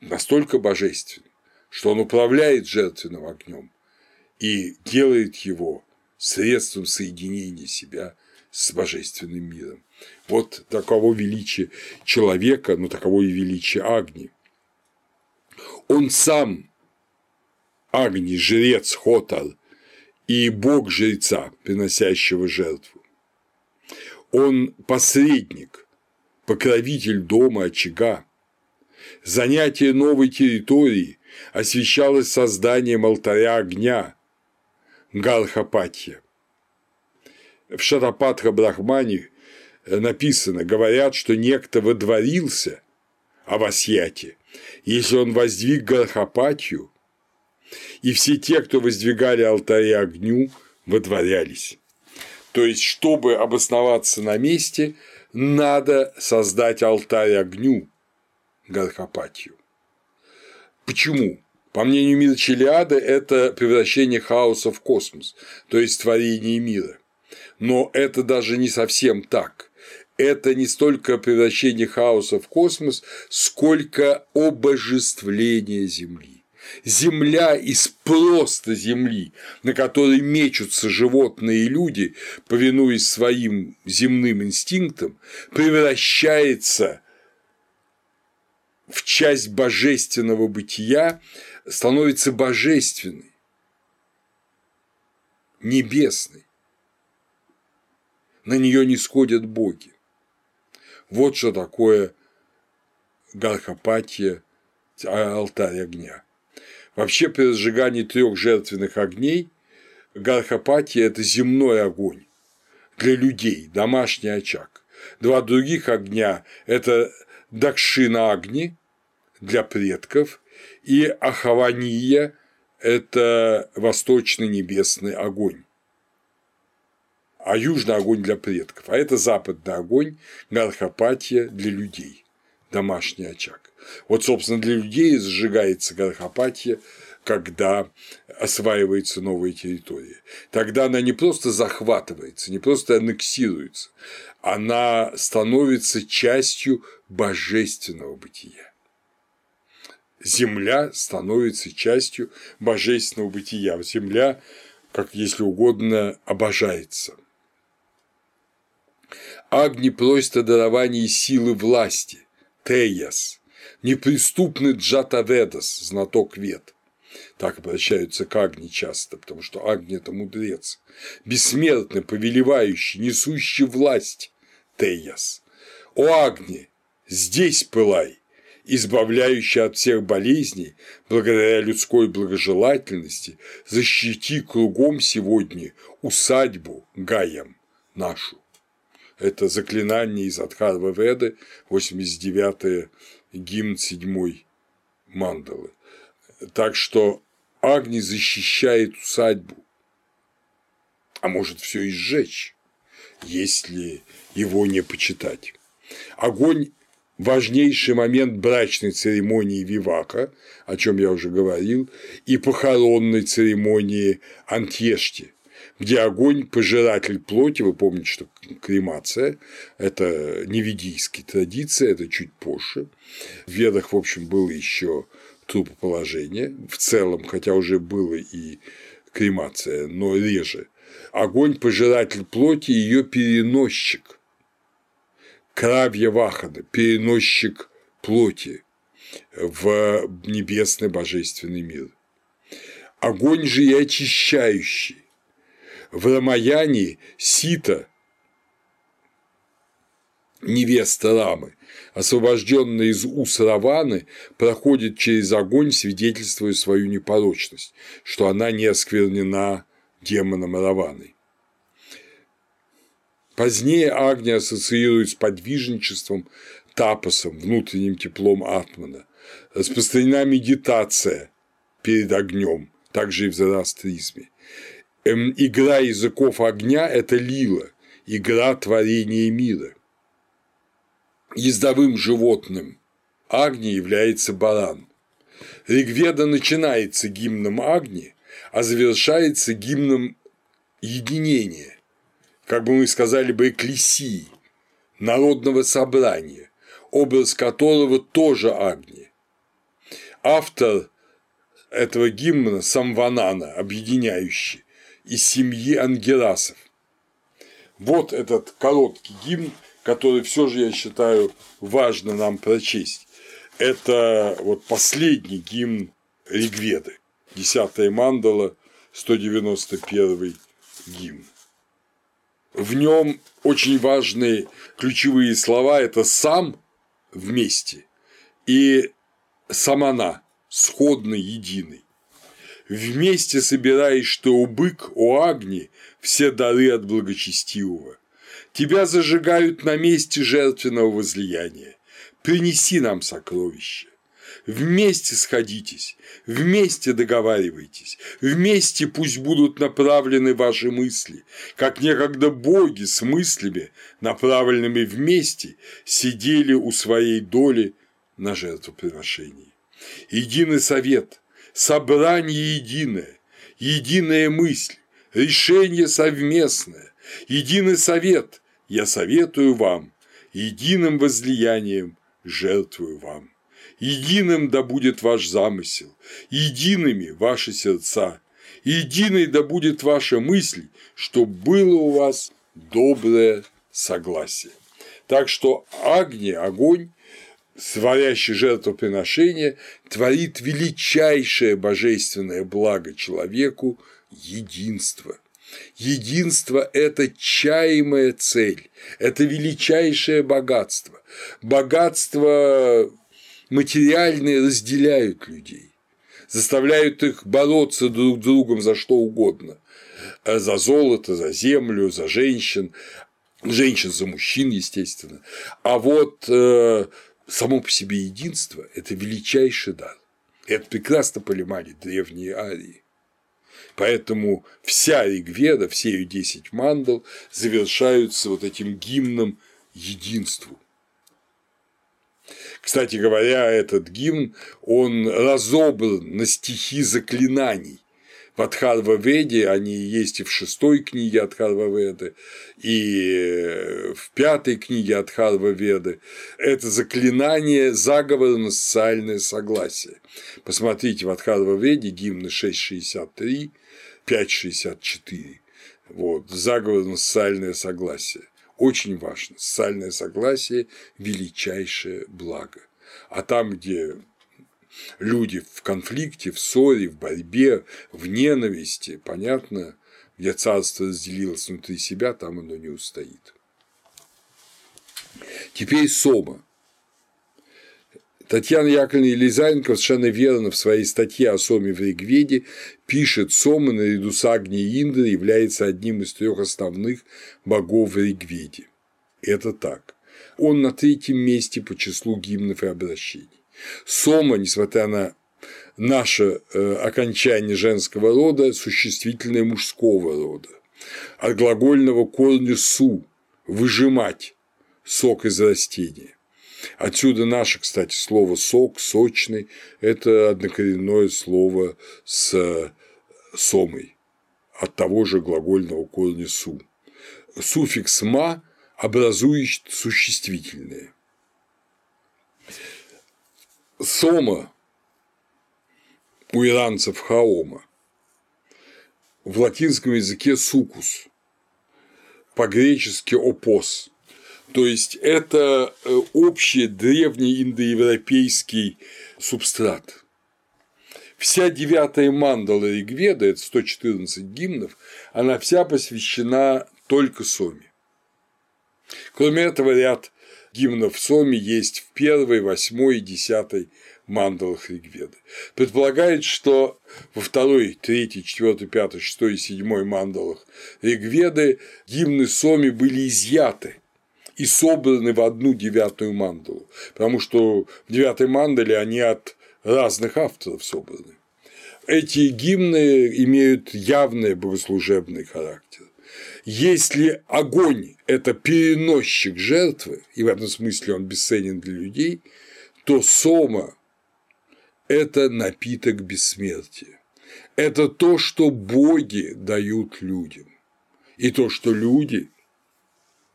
настолько божественен, что он управляет жертвенным огнем и делает его средством соединения себя с божественным миром. Вот таково величие человека, но таково и величие Агни. Он сам, Агни, жрец Хотар, и бог жреца, приносящего жертву. Он посредник, покровитель дома, очага. Занятие новой территории освещалось созданием алтаря огня Галхапатья. В Шарапатха Брахмане написано, говорят, что некто водворился о Васьяте, если он воздвиг Галхапатью, и все те, кто воздвигали алтари огню, водворялись. То есть, чтобы обосноваться на месте, надо создать алтарь огню Гархапатию. Почему? По мнению мира Челиада, это превращение хаоса в космос, то есть творение мира. Но это даже не совсем так. Это не столько превращение хаоса в космос, сколько обожествление Земли. Земля из просто земли, на которой мечутся животные и люди, повинуясь своим земным инстинктам, превращается в часть божественного бытия, становится божественной, небесной. На нее не сходят боги. Вот что такое Гархопатия, алтарь огня. Вообще при разжигании трех жертвенных огней Гархопатия – это земной огонь для людей, домашний очаг. Два других огня – это Дакшина Агни для предков и Ахавания – это восточный небесный огонь а южный огонь для предков, а это западный огонь, Гархопатия для людей, домашний очаг. Вот, собственно, для людей сжигается Гархопатия, когда осваивается новая территория. Тогда она не просто захватывается, не просто аннексируется, она становится частью божественного бытия. Земля становится частью божественного бытия. Земля, как если угодно, обожается. Агни просит о даровании силы власти, Теяс, неприступный Джатаведас, знаток вет. Так обращаются к Агни часто, потому что Агни – это мудрец, бессмертный, повелевающий, несущий власть Теяс. О Агни, здесь пылай, избавляющий от всех болезней, благодаря людской благожелательности, защити кругом сегодня усадьбу Гаям нашу. Это заклинание из Адхарва Веды, 89 гимн седьмой мандалы. Так что Агни защищает усадьбу, а может все и сжечь, если его не почитать. Огонь – важнейший момент брачной церемонии Вивака, о чем я уже говорил, и похоронной церемонии Антьешти, где огонь – пожиратель плоти, вы помните, что кремация – это не ведийская традиция, это чуть позже. В ведах, в общем, было еще трупоположение в целом, хотя уже было и кремация, но реже. Огонь – пожиратель плоти, ее переносчик. Кравья Вахада – переносчик плоти в небесный божественный мир. Огонь же и очищающий, в Рамаяне Сита, невеста Рамы, освобожденная из уз Раваны, проходит через огонь, свидетельствуя свою непорочность, что она не осквернена демоном Раваной. Позднее Агния ассоциирует с подвижничеством, тапосом, внутренним теплом Атмана. Распространена медитация перед огнем, также и в зороастризме. Эм, игра языков огня – это лила, игра творения мира. Ездовым животным Агни является баран. Ригведа начинается гимном Агни, а завершается гимном единения, как бы мы сказали бы, экклесии, народного собрания, образ которого тоже Агни. Автор этого гимна Самванана, объединяющий, из семьи Ангерасов. Вот этот короткий гимн, который все же, я считаю, важно нам прочесть. Это вот последний гимн Ригведы, 10 мандала, 191 гимн. В нем очень важные ключевые слова – это «сам» вместе и «самана» сходный, единый. Вместе собираешь ты, у бык, у агни, все дары от благочестивого. Тебя зажигают на месте жертвенного возлияния. Принеси нам сокровища. Вместе сходитесь, вместе договаривайтесь, вместе пусть будут направлены ваши мысли, как некогда боги с мыслями, направленными вместе, сидели у своей доли на жертвоприношении. Единый совет, собрание единое, единая мысль, решение совместное, единый совет, я советую вам, единым возлиянием жертвую вам. Единым да будет ваш замысел, едиными ваши сердца, единой да будет ваша мысль, чтоб было у вас доброе согласие. Так что огни, огонь творящий жертвоприношение, творит величайшее божественное благо человеку – единство. Единство – это чаемая цель, это величайшее богатство. Богатство материальные разделяют людей, заставляют их бороться друг с другом за что угодно – за золото, за землю, за женщин, женщин за мужчин, естественно. А вот э, само по себе единство – это величайший дар. Это прекрасно понимали древние арии. Поэтому вся Ригведа, все ее 10 мандал завершаются вот этим гимном единству. Кстати говоря, этот гимн, он разобран на стихи заклинаний, в Адхарва-веде, они есть и в шестой книге Адхарва-веды, и в пятой книге Адхарва-веды. Это заклинание заговора на социальное согласие. Посмотрите в Адхарва-веде гимны 6.63, 5.64. Вот, заговор на социальное согласие. Очень важно. Социальное согласие – величайшее благо. А там, где люди в конфликте, в ссоре, в борьбе, в ненависти, понятно, где царство разделилось внутри себя, там оно не устоит. Теперь Сома. Татьяна Яковлевна Елизаренко совершенно верно в своей статье о Соме в Ригведе пишет, Сома наряду с Агнией Индрой является одним из трех основных богов в Ригведе. Это так. Он на третьем месте по числу гимнов и обращений. Сома, несмотря на наше э, окончание женского рода, существительное мужского рода. От глагольного корня «су» – выжимать сок из растения. Отсюда наше, кстати, слово «сок», «сочный» – это однокоренное слово с «сомой» от того же глагольного корня «су». Суффикс «ма» образует существительное. Сома у иранцев хаома, в латинском языке сукус, по-гречески опос. То есть это э, общий древний индоевропейский субстрат. Вся девятая мандала Ригведа, это 114 гимнов, она вся посвящена только Соме. Кроме этого, ряд гимнов в Соме есть в первой, восьмой и десятой мандалах Ригведы. Предполагает, что во второй, третьей, четвертой, пятой, шестой и седьмой мандалах Ригведы гимны Соми были изъяты и собраны в одну девятую мандалу, потому что в девятой мандале они от разных авторов собраны. Эти гимны имеют явный богослужебный характер. Если огонь – это переносчик жертвы, и в этом смысле он бесценен для людей, то сома – это напиток бессмертия. Это то, что боги дают людям. И то, что люди,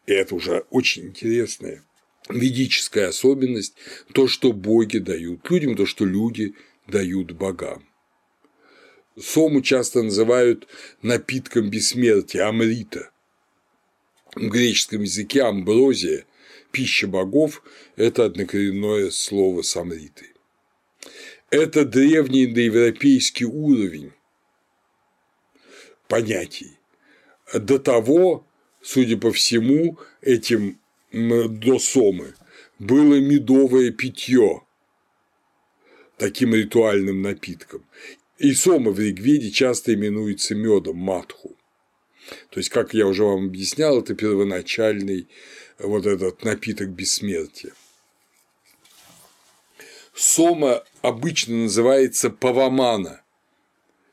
и это уже очень интересная ведическая особенность, то, что боги дают людям, то, что люди дают богам. Сому часто называют напитком бессмертия, амрита. В греческом языке амброзия, пища богов – это однокоренное слово с амритой. Это древний индоевропейский уровень понятий. До того, судя по всему, этим до сомы было медовое питье таким ритуальным напитком. И сома в Ригведе часто именуется медом матху. То есть, как я уже вам объяснял, это первоначальный вот этот напиток бессмертия. Сома обычно называется павамана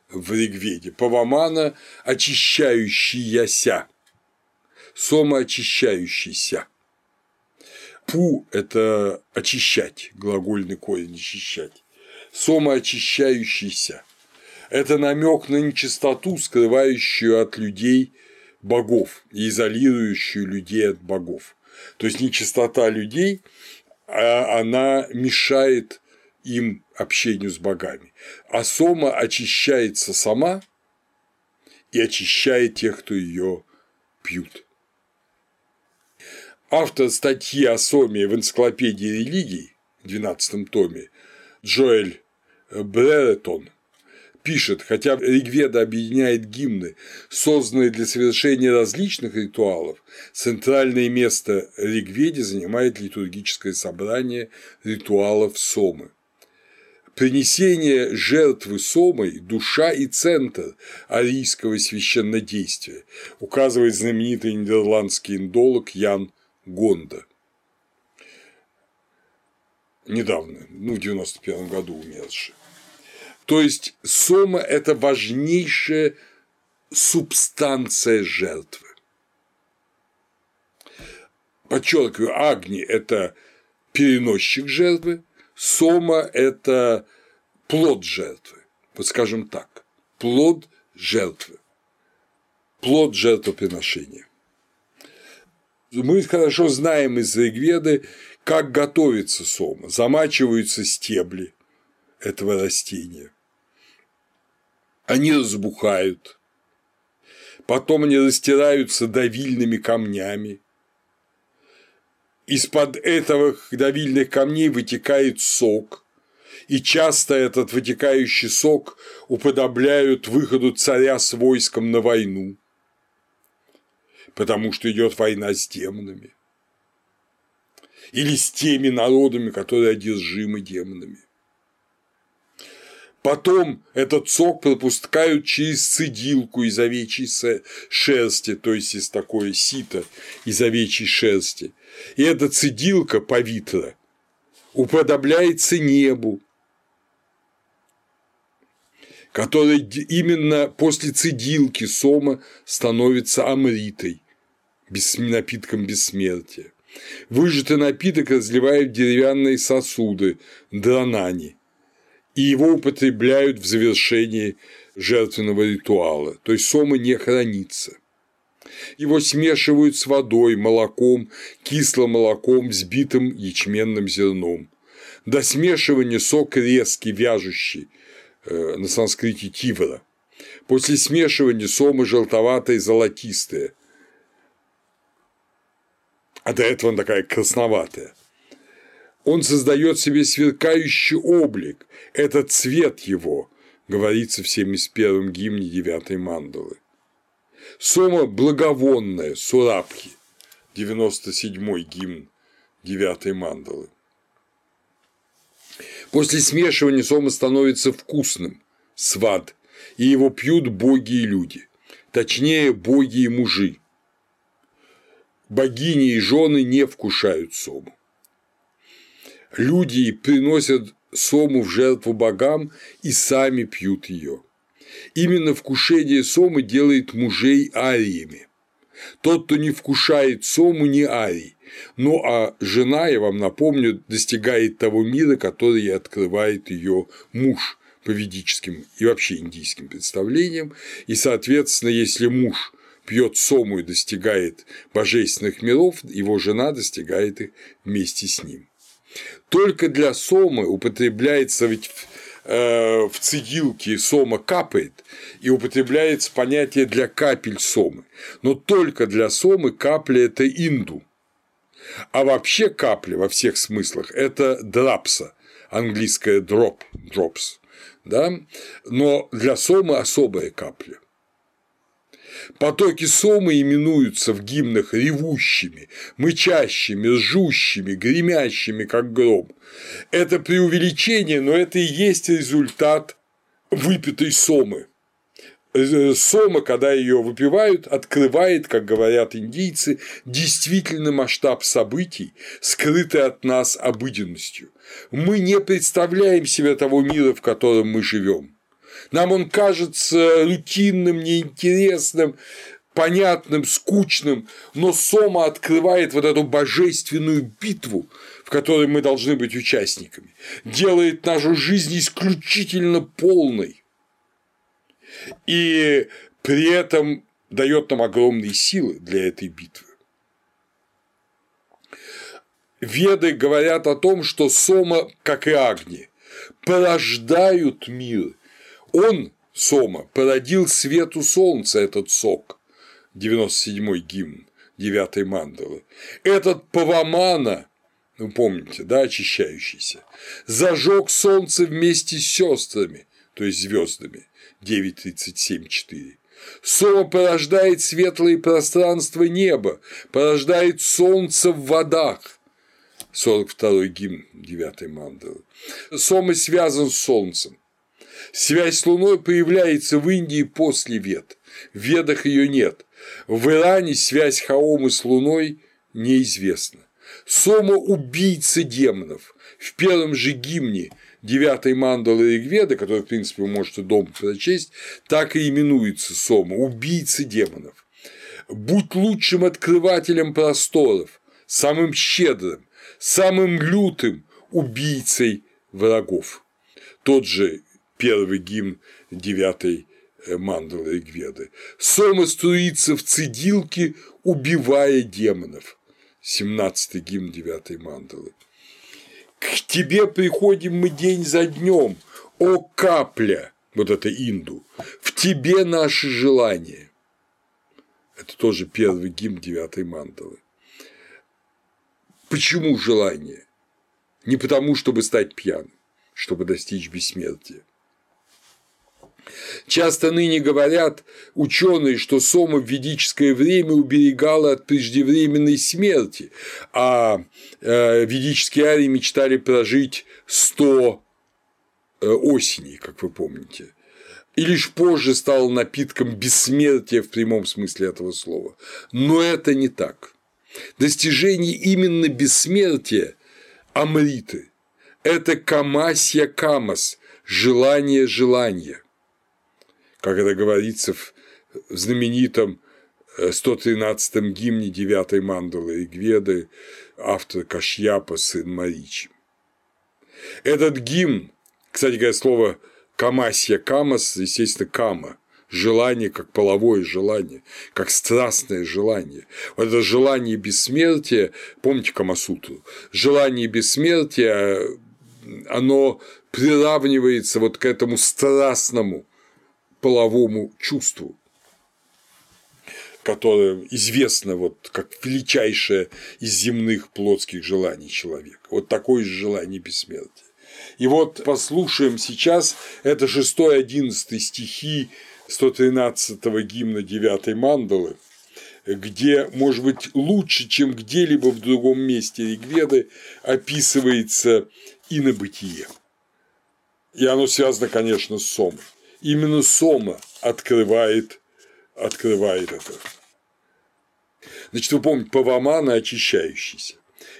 в Ригведе. Павамана – очищающийся. Сома – очищающийся. Пу – это очищать, глагольный корень очищать. Сома – очищающийся. Это намек на нечистоту, скрывающую от людей богов и изолирующую людей от богов. То есть нечистота людей, а она мешает им общению с богами. А сома очищается сама и очищает тех, кто ее пьют. Автор статьи о соме в энциклопедии религий в 12 томе Джоэль Бреретон пишет, хотя Ригведа объединяет гимны, созданные для совершения различных ритуалов, центральное место Ригведе занимает литургическое собрание ритуалов Сомы. Принесение жертвы Сомой – душа и центр арийского священнодействия, указывает знаменитый нидерландский индолог Ян Гонда. Недавно, ну, в 91 году умерший. То есть сома – это важнейшая субстанция жертвы. Подчеркиваю, Агни – это переносчик жертвы, сома – это плод жертвы. Вот скажем так, плод жертвы, плод жертвоприношения. Мы хорошо знаем из Ригведы, как готовится сома. Замачиваются стебли этого растения. Они разбухают, потом они растираются давильными камнями. Из-под этих давильных камней вытекает сок, и часто этот вытекающий сок уподобляют выходу царя с войском на войну, потому что идет война с демонами или с теми народами, которые одержимы демонами. Потом этот сок пропускают через цедилку из овечьей шерсти, то есть из такой сита из овечьей шерсти. И эта цедилка повитра уподобляется небу, которая именно после цедилки сома становится амритой, напитком бессмертия. Выжатый напиток разливают в деревянные сосуды – дранани – и его употребляют в завершении жертвенного ритуала, то есть сома не хранится. Его смешивают с водой, молоком, кислым молоком, взбитым ячменным зерном. До смешивания сок резкий, вяжущий, на санскрите тивра. После смешивания сома желтоватая и золотистая, а до этого она такая красноватая он создает себе сверкающий облик, это цвет его, говорится в 71-м гимне 9 мандалы. Сома благовонная, Сурабхи, 97-й гимн 9 мандалы. После смешивания сома становится вкусным, свад, и его пьют боги и люди, точнее боги и мужи. Богини и жены не вкушают сому люди приносят сому в жертву богам и сами пьют ее. Именно вкушение сомы делает мужей ариями. Тот, кто не вкушает сому, не арий, Ну а жена, я вам напомню, достигает того мира, который открывает ее муж по ведическим и вообще индийским представлениям. И, соответственно, если муж пьет сому и достигает божественных миров, его жена достигает их вместе с ним. Только для сомы употребляется ведь э, в цигилке сома капает, и употребляется понятие для капель сомы. Но только для сомы капля – это инду. А вообще капля во всех смыслах – это драпса, английское drop, drops, да? но для сомы особая капля. Потоки сомы именуются в гимнах ревущими, мычащими, ржущими, гремящими, как гром. Это преувеличение, но это и есть результат выпитой сомы. Э, сома, когда ее выпивают, открывает, как говорят индийцы, действительно масштаб событий, скрытый от нас обыденностью. Мы не представляем себе того мира, в котором мы живем. Нам он кажется рутинным, неинтересным, понятным, скучным, но Сома открывает вот эту божественную битву, в которой мы должны быть участниками, делает нашу жизнь исключительно полной и при этом дает нам огромные силы для этой битвы. Веды говорят о том, что Сома, как и Агни, порождают мир. Он, Сома, породил свету солнца этот сок, 97-й гимн 9 мандалы. Этот Павамана, вы помните, да, очищающийся, зажег солнце вместе с сестрами, то есть звездами, 9.37.4. Сома порождает светлые пространства неба, порождает солнце в водах. 42-й гимн 9 мандалы. Сома связан с солнцем. Связь с Луной появляется в Индии после Вед. В Ведах ее нет. В Иране связь Хаомы с Луной неизвестна. Сома – убийца демонов. В первом же гимне девятой мандалы Ригведа, который, в принципе, вы можете дома прочесть, так и именуется Сома – убийца демонов. Будь лучшим открывателем просторов, самым щедрым, самым лютым убийцей врагов. Тот же первый гимн девятой э, мандалы Ригведы. Сома струится в цедилке, убивая демонов. 17-й гимн девятой мандалы. К тебе приходим мы день за днем, о капля, вот это инду, в тебе наши желания. Это тоже первый гимн девятой мандалы. Почему желание? Не потому, чтобы стать пьяным, чтобы достичь бессмертия. Часто ныне говорят ученые, что Сома в ведическое время уберегала от преждевременной смерти, а э, ведические арии мечтали прожить 100 э, осеней, как вы помните. И лишь позже стал напитком бессмертия в прямом смысле этого слова. Но это не так. Достижение именно бессмертия – амриты – это камасья камас – желание желания как это говорится в знаменитом 113-м э, гимне 9 мандалы Игведы, автор Кашьяпа, сын Маричи. Этот гимн, кстати говоря, слово «камасья камас», естественно, «кама», желание как половое желание, как страстное желание. Вот это желание бессмертия, помните Камасутру, желание бессмертия, оно приравнивается вот к этому страстному половому чувству, которое известно вот как величайшее из земных плотских желаний человека. Вот такое же желание бессмертия. И вот послушаем сейчас это 6-11 стихи 113-го гимна 9 мандалы, где, может быть, лучше, чем где-либо в другом месте Ригведы описывается инобытие. И оно связано, конечно, с Сомой. Именно Сома открывает, открывает это. Значит, вы помните, Павамана очищающийся.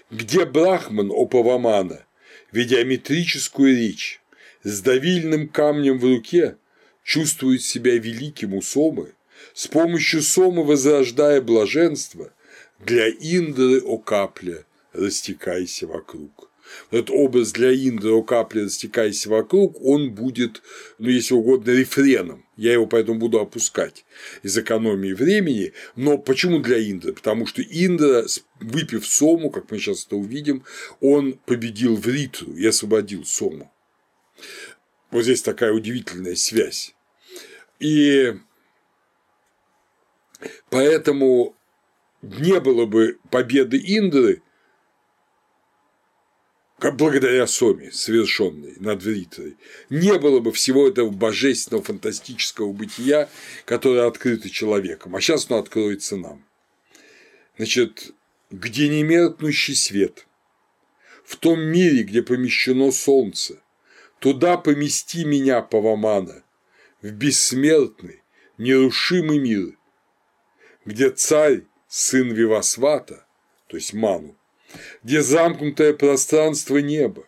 Где Брахман о Павамана, ведя метрическую речь, с давильным камнем в руке, чувствует себя великим у Сомы, с помощью Сомы возрождая блаженство, Для Индры, о капля, растекайся вокруг. Этот образ для Индры, о капля, растекайся вокруг, он будет, ну, если угодно, рефреном. Я его поэтому буду опускать из экономии времени. Но почему для Индры? Потому что Индра, выпив Сому, как мы сейчас это увидим, он победил в Ритру и освободил Сому. Вот здесь такая удивительная связь. И поэтому не было бы победы Индры, как благодаря Соме, совершенной над Вритой, не было бы всего этого божественного фантастического бытия, которое открыто человеком, а сейчас оно откроется нам. Значит, где немеркнущий свет, в том мире, где помещено солнце, туда помести меня, Павамана, в бессмертный, нерушимый мир, где царь, сын Вивасвата, то есть Ману, где замкнутое пространство неба,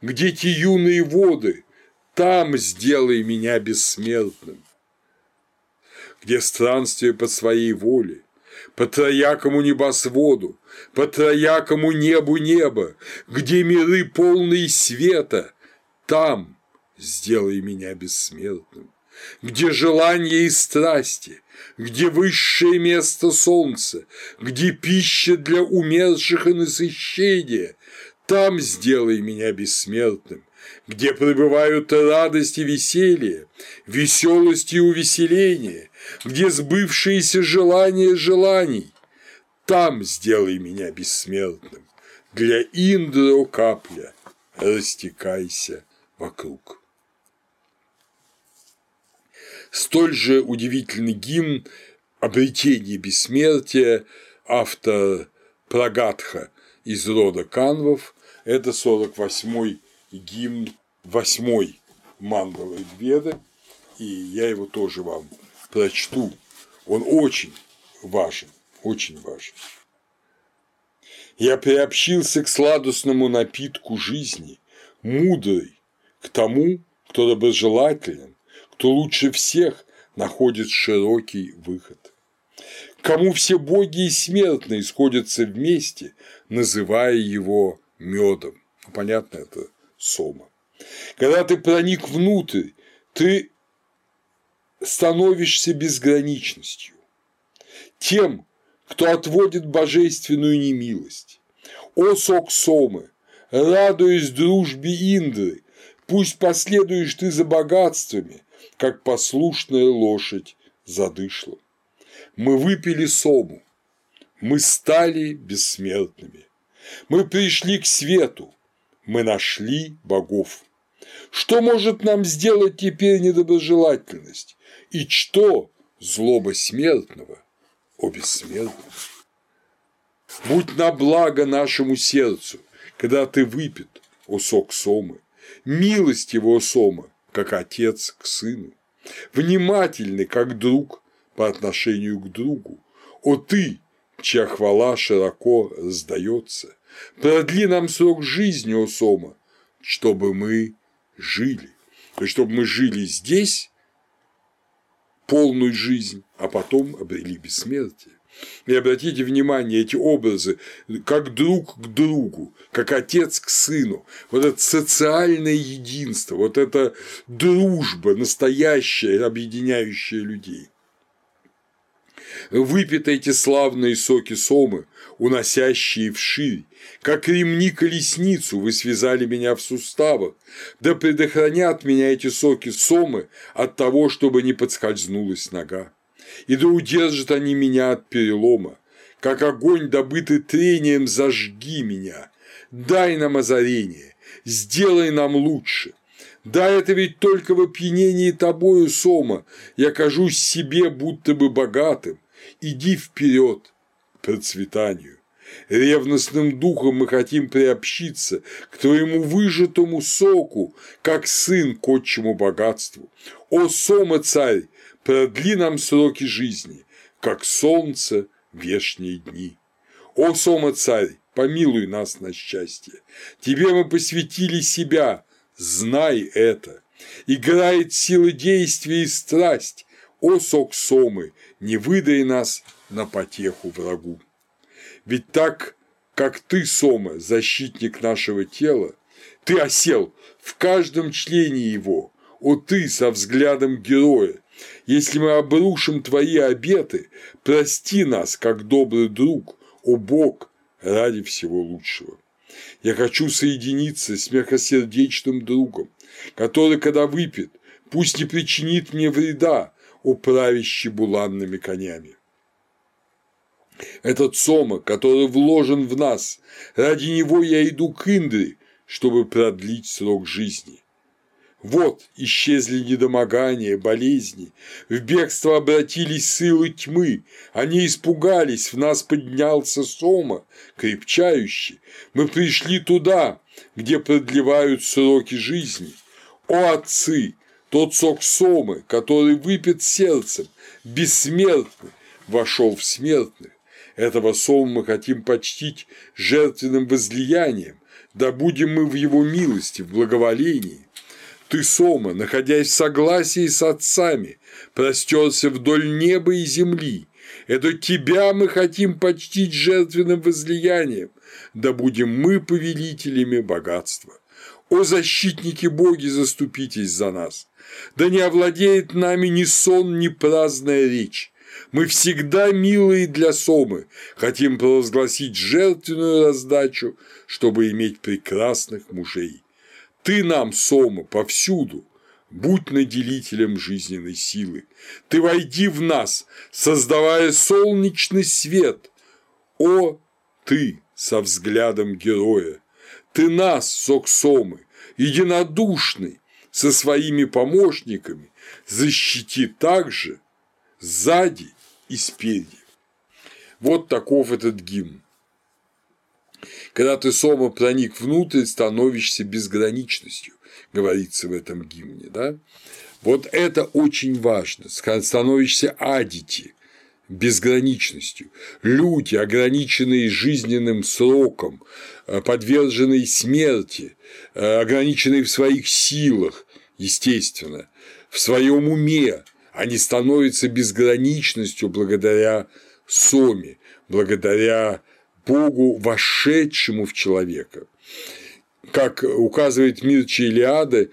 где те юные воды, там сделай меня бессмертным, где странствие по своей воле, по троякому небосводу, по троякому небу неба, где миры полные света, там сделай меня бессмертным. Где желание и страсти, где высшее место солнца, где пища для умерших и насыщение, там сделай меня бессмертным, где пребывают радость и веселье, веселость и увеселение, где сбывшиеся желания желаний, там сделай меня бессмертным, для Индро капля растекайся вокруг. Столь же удивительный гимн обретения бессмертия автор Прагатха из рода Канвов – это 48-й гимн 8-й Мандалы Веды, и я его тоже вам прочту. Он очень важен, очень важен. Я приобщился к сладостному напитку жизни, мудрый, к тому, кто доброжелателен, кто лучше всех находит широкий выход. Кому все боги и смертные сходятся вместе, называя его медом. Понятно, это сома. Когда ты проник внутрь, ты становишься безграничностью. Тем, кто отводит божественную немилость. О сок сомы, радуясь дружбе Индры, пусть последуешь ты за богатствами, как послушная лошадь задышла. Мы выпили сому, мы стали бессмертными. Мы пришли к свету, мы нашли богов. Что может нам сделать теперь недоброжелательность? И что злоба смертного, о бессмертном? Будь на благо нашему сердцу, когда ты выпит, о сок сомы, милость его сома, как отец к сыну, внимательный, как друг по отношению к другу. О ты, чья хвала широко раздается, продли нам срок жизни, о Сома, чтобы мы жили. То есть, чтобы мы жили здесь полную жизнь, а потом обрели бессмертие. И обратите внимание, эти образы, как друг к другу, как отец к сыну, вот это социальное единство, вот эта дружба настоящая, объединяющая людей. Выпиты эти славные соки сомы, уносящие вширь, как ремни колесницу вы связали меня в суставах, да предохранят меня эти соки сомы от того, чтобы не подскользнулась нога и да удержат они меня от перелома. Как огонь, добытый трением, зажги меня. Дай нам озарение, сделай нам лучше. Да, это ведь только в опьянении тобою, Сома, я кажусь себе будто бы богатым. Иди вперед к процветанию. Ревностным духом мы хотим приобщиться к твоему выжатому соку, как сын к отчему богатству. О, Сома, царь, продли нам сроки жизни, как солнце вешние дни. О, Сома царь, помилуй нас на счастье, тебе мы посвятили себя, знай это. Играет сила действия и страсть, о, сок Сомы, не выдай нас на потеху врагу. Ведь так, как ты, Сома, защитник нашего тела, ты осел в каждом члене его, о ты со взглядом героя. Если мы обрушим твои обеты, прости нас, как добрый друг, о Бог, ради всего лучшего. Я хочу соединиться с мягкосердечным другом, который, когда выпьет, пусть не причинит мне вреда, управящий буланными конями. Этот сома, который вложен в нас, ради него я иду к Индре, чтобы продлить срок жизни. Вот исчезли недомогания, болезни, в бегство обратились силы тьмы, они испугались, в нас поднялся сома, крепчающий. Мы пришли туда, где продлевают сроки жизни. О, отцы, тот сок сомы, который выпит сердцем, бессмертный, вошел в смертных. Этого сома мы хотим почтить жертвенным возлиянием, да будем мы в его милости, в благоволении. Ты, Сома, находясь в согласии с отцами, простерся вдоль неба и земли. Это тебя мы хотим почтить жертвенным возлиянием, да будем мы повелителями богатства. О защитники боги, заступитесь за нас! Да не овладеет нами ни сон, ни праздная речь. Мы всегда милые для Сомы, хотим провозгласить жертвенную раздачу, чтобы иметь прекрасных мужей. Ты нам, Сома, повсюду, будь наделителем жизненной силы. Ты войди в нас, создавая солнечный свет. О, ты со взглядом героя! Ты нас, сок Соксомы, единодушный, со своими помощниками, защити также сзади и спереди. Вот таков этот гимн. Когда ты, Сома, проник внутрь, становишься безграничностью, говорится в этом гимне. Да? Вот это очень важно. Становишься адити, безграничностью. Люди, ограниченные жизненным сроком, э, подверженные смерти, э, ограниченные в своих силах, естественно, в своем уме, они становятся безграничностью благодаря Соме, благодаря Богу, вошедшему в человека. Как указывает Мирча Илиады,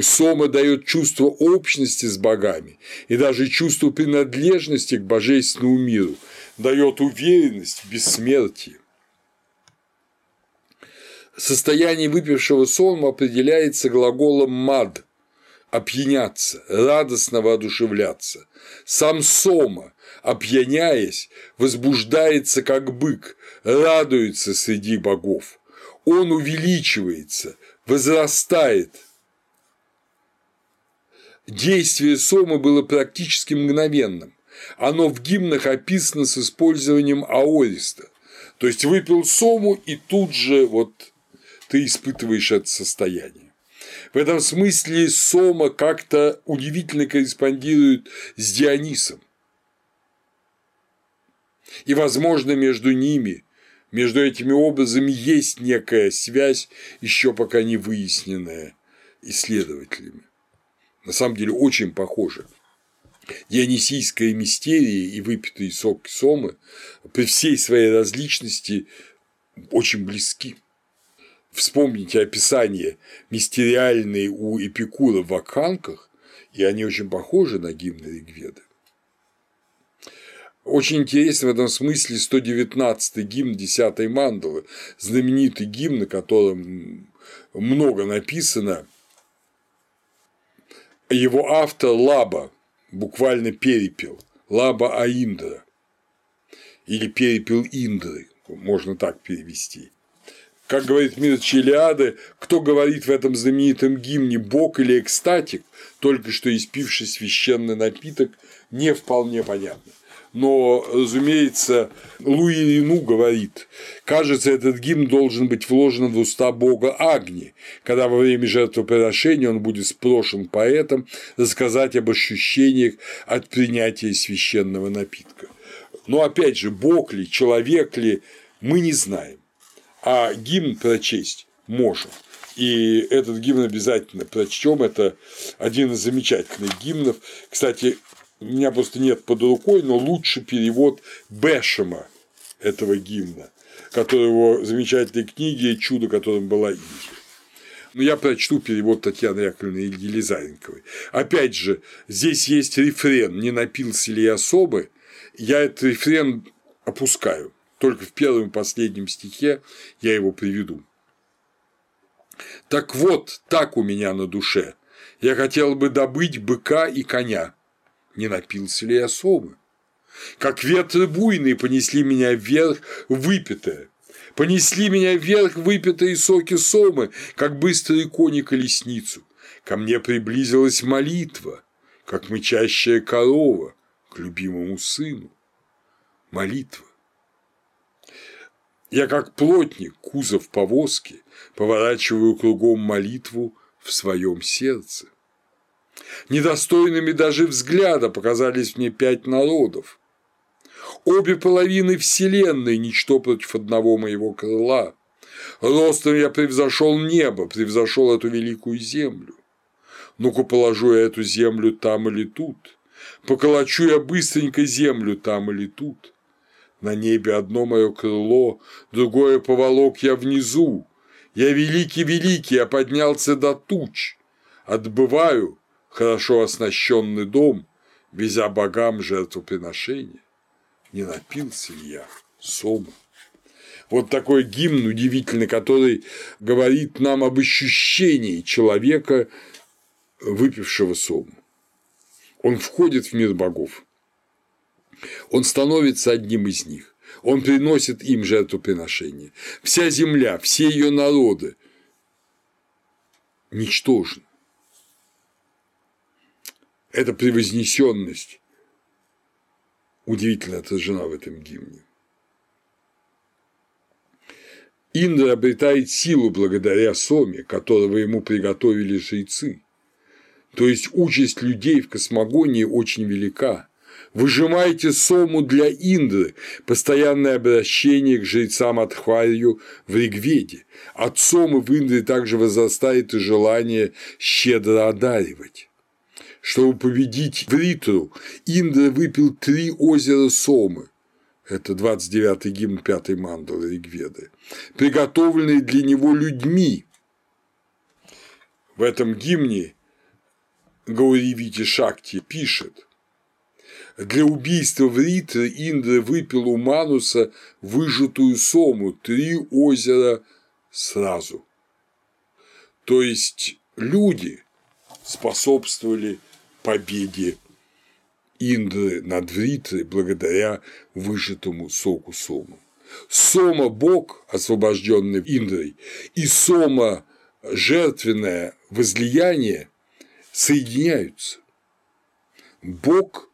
Сома дает чувство общности с богами и даже чувство принадлежности к божественному миру, дает уверенность в бессмертии. Состояние выпившего сома определяется глаголом «мад» – опьяняться, радостно воодушевляться. Сам сома опьяняясь, возбуждается как бык, радуется среди богов. Он увеличивается, возрастает. Действие Сома было практически мгновенным. Оно в гимнах описано с использованием аориста. То есть выпил Сому, и тут же вот ты испытываешь это состояние. В этом смысле Сома как-то удивительно корреспондирует с Дионисом. И, возможно, между ними, между этими образами есть некая связь, еще пока не выясненная исследователями. На самом деле очень похоже. Дионисийская мистерия и выпитый сок сомы при всей своей различности очень близки. Вспомните описание мистериальные у Эпикура в Акханках, и они очень похожи на гимны Ригведы. Очень интересен в этом смысле 119-й гимн 10-й мандалы, знаменитый гимн, на котором много написано. Его автор Лаба, буквально перепел, Лаба Аиндра, или перепел Индры, можно так перевести. Как говорит Мир Челиады, кто говорит в этом знаменитом гимне «бог» или «экстатик», только что испивший священный напиток, не вполне понятно но, разумеется, Луи Рину говорит, кажется, этот гимн должен быть вложен в уста бога Агни, когда во время жертвоприношения он будет спрошен поэтом рассказать об ощущениях от принятия священного напитка. Но опять же, бог ли, человек ли, мы не знаем, а гимн прочесть можем. И этот гимн обязательно прочтем. Это один из замечательных гимнов. Кстати, у меня просто нет под рукой, но лучше перевод Бешема этого гимна, который его замечательной книги «Чудо, которым была Индия». Но я прочту перевод Татьяны Яковлевны Елизаренковой. Опять же, здесь есть рефрен «Не напился ли я особы?». Я этот рефрен опускаю. Только в первом и последнем стихе я его приведу. Так вот, так у меня на душе. Я хотел бы добыть быка и коня. Не напился ли я особы? Как ветры буйные понесли меня вверх выпитое. Понесли меня вверх выпитые соки сомы, как быстрые кони колесницу. Ко мне приблизилась молитва, как мычащая корова к любимому сыну. Молитва. Я как плотник, кузов повозки, поворачиваю кругом молитву в своем сердце. Недостойными даже взгляда показались мне пять народов. Обе половины Вселенной – ничто против одного моего крыла. Ростом я превзошел небо, превзошел эту великую землю. Ну-ка положу я эту землю там или тут, поколочу я быстренько землю там или тут. На небе одно мое крыло, другое поволок я внизу. Я великий-великий, я поднялся до туч. Отбываю хорошо оснащенный дом, везя богам жертвоприношения не напился ли я сому. Вот такой гимн удивительный, который говорит нам об ощущении человека, выпившего сому. Он входит в мир богов. Он становится одним из них. Он приносит им жертвоприношение. Вся земля, все ее народы ничтожны. Это превознесенность удивительно отражена в этом гимне. Индра обретает силу благодаря Соме, которого ему приготовили жрецы. То есть участь людей в космогонии очень велика. Выжимайте Сому для Индры, постоянное обращение к жрецам Адхварью в Ригведе. От Сомы в Индре также возрастает и желание щедро одаривать. Чтобы победить Вритру, Индра выпил три озера Сомы. Это 29-й гимн 5-й мандалы Ригведы, приготовленные для него людьми. В этом гимне Гауривити Шакти пишет для убийства Вритры Индра выпил у Мануса выжатую сому, три озера сразу. То есть люди способствовали победе Индры над Вритрой благодаря выжатому соку Сома. Сома – бог, освобожденный Индрой, и Сома – жертвенное возлияние соединяются. Бог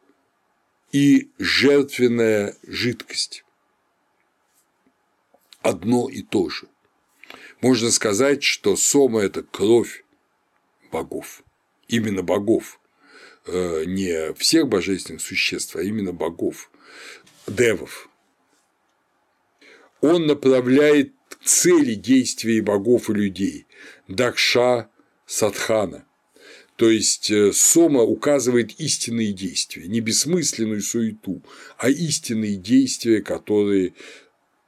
и жертвенная жидкость одно и то же. Можно сказать, что Сома – это кровь богов, именно богов, не всех божественных существ, а именно богов, девов. Он направляет цели действий богов и людей – Дакша Садхана. То есть э, Сома указывает истинные действия, не бессмысленную суету, а истинные действия, которые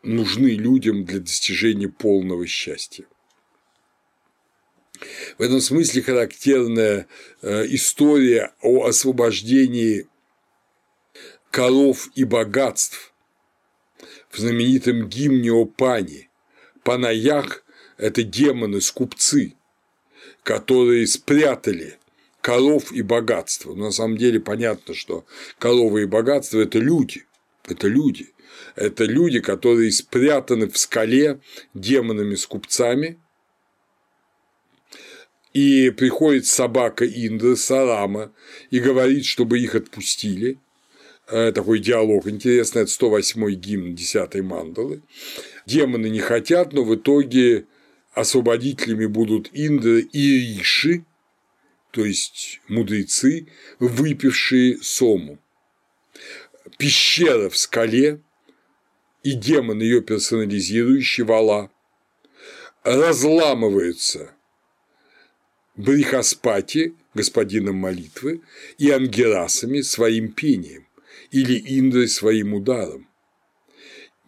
нужны людям для достижения полного счастья. В этом смысле характерная э, история о освобождении коров и богатств в знаменитом гимне о Пане. Панаях – это демоны-скупцы, которые спрятали коров и богатство. Но на самом деле понятно, что коровы и богатство – это люди, это люди. Это люди, которые спрятаны в скале демонами-скупцами – и приходит собака Индры, Сарама, и говорит, чтобы их отпустили. Э, такой диалог интересный, это 108-й гимн 10-й мандалы. Демоны не хотят, но в итоге освободителями будут Индры и Риши, то есть мудрецы, выпившие сому. Пещера в скале и демон, ее персонализирующий, вала, разламываются Брихаспати, господином молитвы, и Ангерасами своим пением или Индрой своим ударом.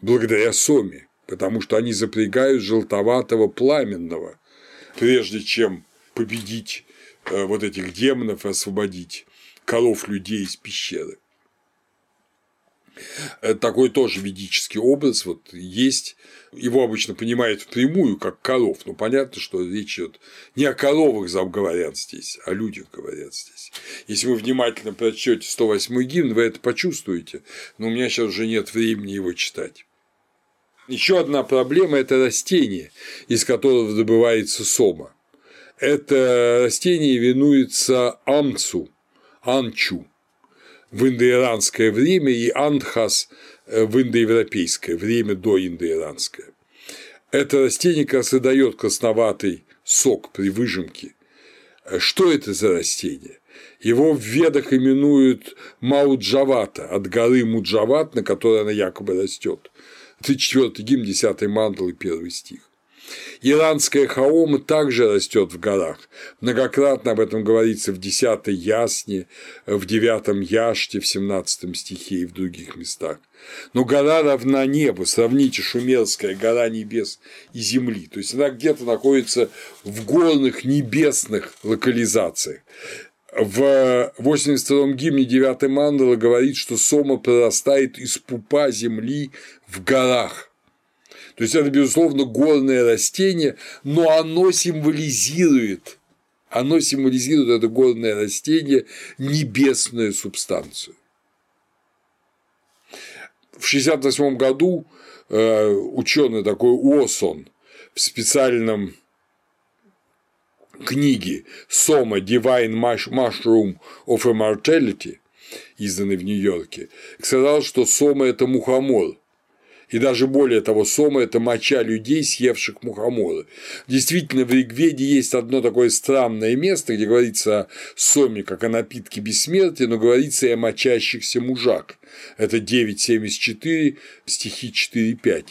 благодаря соме, потому что они запрягают желтоватого пламенного, прежде чем победить э, вот этих демонов и освободить коров людей из пещеры. Э, такой тоже ведический образ вот есть. Его обычно понимают впрямую, как коров. Но понятно, что речь идет не о коровах говорят здесь, а о людях говорят здесь. Если вы внимательно прочтете 108 гимн, вы это почувствуете, но у меня сейчас уже нет времени его читать. Еще одна проблема – это растение, из которого добывается сома. Это растение именуется амцу, анчу в индоиранское время и андхас э, в индоевропейское время до индоиранское. Это растение как раз и дает красноватый сок при выжимке. Э, что это за растение? Его в ведах именуют Мауджавата от горы Муджават, на которой она якобы растет. 34 гимн, 10 мандал и 1 стих. Иранская хаома также растет в горах. Многократно об этом говорится в 10 ясне, в 9 яште, в 17 стихе и в других местах. Но гора равна небу, сравните Шумерская гора небес и земли. То есть она где-то находится в горных небесных локализациях. В 82-м гимне 9 мандала говорит, что сома прорастает из пупа земли в горах. То есть это, безусловно, горное растение, но оно символизирует, оно символизирует это горное растение небесную субстанцию. В 1968 году э, ученый такой Уосон в специальном книге Soma Divine Mushroom of Immortality, изданной в Нью-Йорке, сказал, что сома – это мухомор, и даже более того, сома – это моча людей, съевших мухоморы. Действительно, в Ригведе есть одно такое странное место, где говорится о соме, как о напитке бессмертия, но говорится и о мочащихся мужах. Это 9.74, стихи 4.5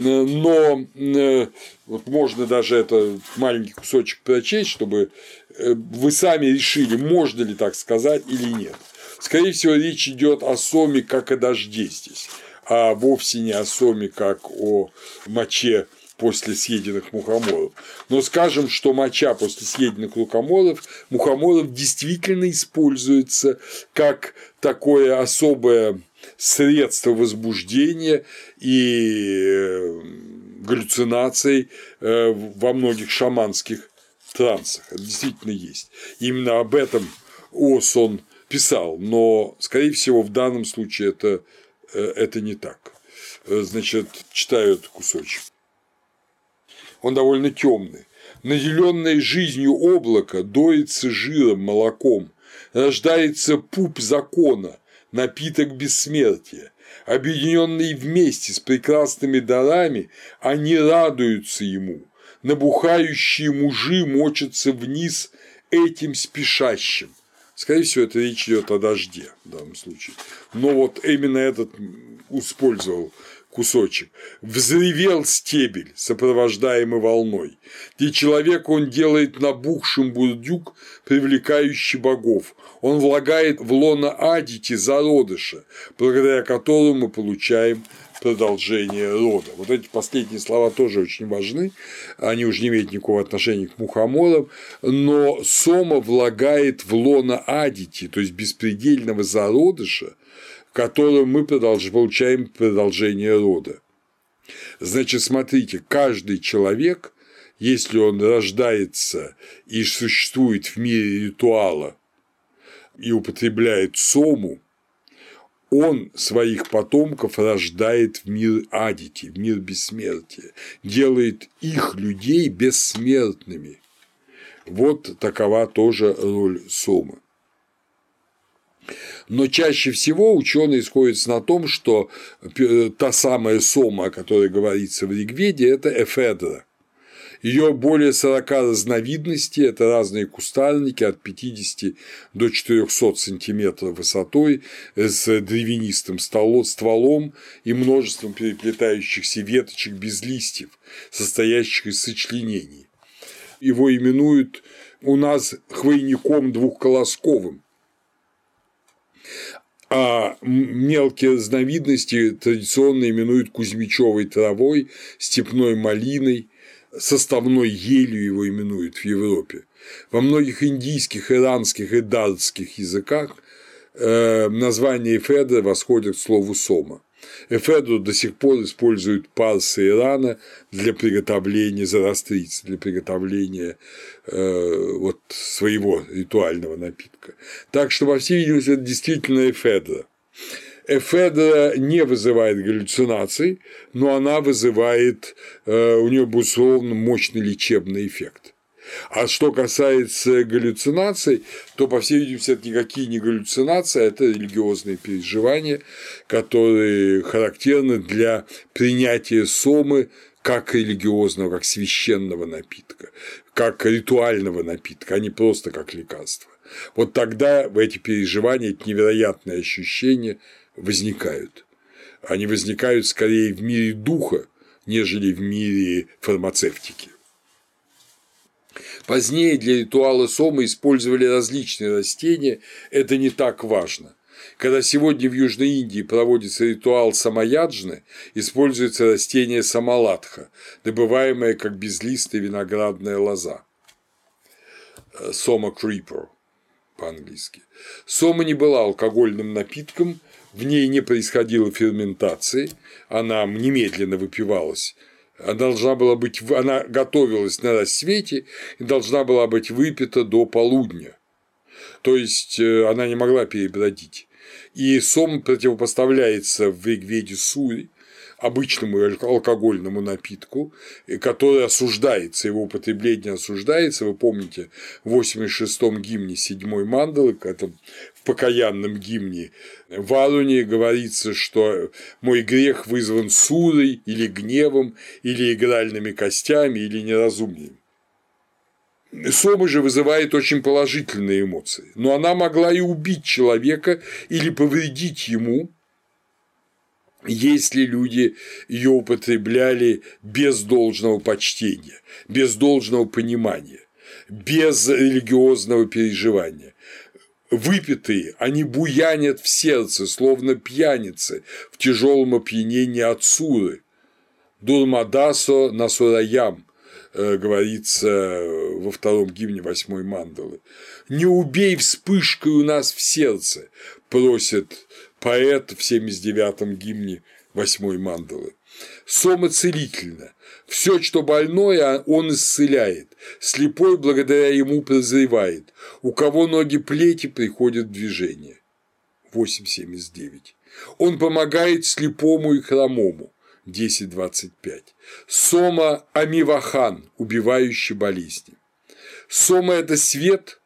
но э, вот можно даже это маленький кусочек прочесть, чтобы э, вы сами решили, можно ли так сказать или нет. Скорее всего, речь идет о соме, как о дожде здесь а вовсе не о соме, как о моче после съеденных мухоморов. Но скажем, что моча после съеденных мухоморов, мухоморов действительно используется как такое особое средство возбуждения и э, галлюцинаций э, во многих шаманских трансах. Это действительно есть. Именно об этом Осон писал, но, скорее всего, в данном случае это это не так. Э, значит, читаю этот кусочек. Он довольно темный. Наделенное жизнью облако доится жиром, молоком, рождается пуп закона, напиток бессмертия. Объединенные вместе с прекрасными дарами, они радуются ему. Набухающие мужи мочатся вниз этим спешащим. Скорее всего, это речь идет о дожде в данном случае. Но вот именно этот использовал кусочек. Взревел стебель, сопровождаемый волной. И человек он делает набухшим бурдюк, привлекающий богов. Он влагает в лоно Адити зародыша, благодаря которому мы получаем продолжение рода. Вот эти последние слова тоже очень важны, они уже не имеют никакого отношения к мухоморам, но сома влагает в лона адити, то есть беспредельного зародыша, которым мы получаем продолжение рода. Значит, смотрите, каждый человек, если он рождается и существует в мире ритуала и употребляет сому, он своих потомков рождает в мир Адити, в мир бессмертия, делает их людей бессмертными. Вот такова тоже роль Сомы. Но чаще всего ученые сходятся на том, что та самая сома, о которой говорится в Ригведе, это эфедра. Ее более 40 разновидностей, это разные кустарники от 50 до 400 сантиметров высотой с древянистым стволом и множеством переплетающихся веточек без листьев, состоящих из сочленений. Его именуют у нас хвойником двухколосковым. а мелкие разновидности традиционно именуют кузьмичевой травой, степной малиной, составной елью его именуют в Европе. Во многих индийских, иранских и датских языках э, название эфедра восходит к слову сома. Эфедру до сих пор используют парсы Ирана для приготовления зарастрицы, для приготовления э, вот своего ритуального напитка. Так что, во всей видимости, это действительно эфедра. Эфедра не вызывает галлюцинаций, но она вызывает, э, у нее безусловно мощный лечебный эффект. А что касается галлюцинаций, то, по всей видимости, это никакие не галлюцинации, а это религиозные переживания, которые характерны для принятия сомы как религиозного, как священного напитка, как ритуального напитка, а не просто как лекарство. Вот тогда в эти переживания, эти невероятные ощущения возникают. Они возникают скорее в мире духа, нежели в мире фармацевтики. Позднее для ритуала сома использовали различные растения, это не так важно. Когда сегодня в Южной Индии проводится ритуал самаяджны, используется растение самаладха, добываемое как безлистая виноградная лоза. Сома крипер по-английски. Сома не была алкогольным напитком, в ней не происходило ферментации, она немедленно выпивалась она должна была быть, она готовилась на рассвете и должна была быть выпита до полудня. То есть э, она не могла перебродить. И сом противопоставляется в Ригведе Сури обычному алкогольному напитку, который осуждается, его употребление осуждается. Вы помните, в 86-м гимне 7 мандалы, в покаянном гимне в Аруне говорится, что мой грех вызван сурой или гневом, или игральными костями, или неразумием. Сома же вызывает очень положительные эмоции, но она могла и убить человека или повредить ему, если люди ее употребляли без должного почтения, без должного понимания, без религиозного переживания. Выпитые, они буянят в сердце, словно пьяницы в тяжелом опьянении от суры. Дурмадасо насураям, э, говорится во втором гимне восьмой мандалы. «Не убей вспышкой у нас в сердце», просит поэт в 79-м гимне восьмой мандалы. Сома целительно. Все, что больное, он исцеляет. Слепой благодаря ему прозревает. У кого ноги плети, приходят в движение. 8.79. Он помогает слепому и хромому. 10.25. Сома Амивахан, убивающий болезни. Сома – это свет,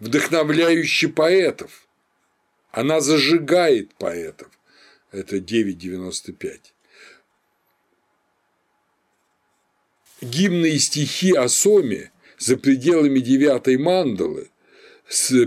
вдохновляющий поэтов, она зажигает поэтов. Это 9.95. Гимны и стихи о Соме за пределами девятой мандалы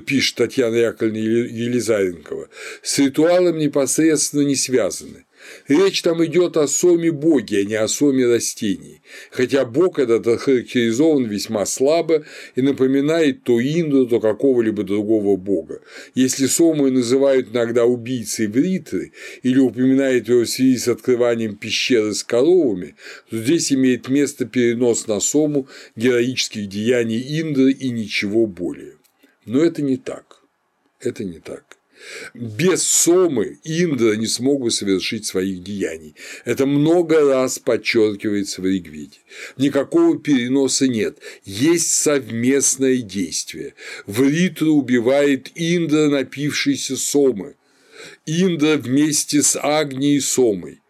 пишет Татьяна Яковлевна Елизаренкова, с ритуалом непосредственно не связаны. Речь там идет о соме боги, а не о соме растений, хотя бог этот охарактеризован весьма слабо и напоминает то Инду, то какого-либо другого бога. Если сому называют иногда убийцей Вритры или упоминают его в связи с открыванием пещеры с коровами, то здесь имеет место перенос на сому героических деяний Индры и ничего более. Но это не так. Это не так. Без Сомы Индра не смог бы совершить своих деяний. Это много раз подчеркивается в Ригведе. Никакого переноса нет, есть совместное действие. Вритру убивает Индра, напившийся Сомы. Индра вместе с Агнией Сомой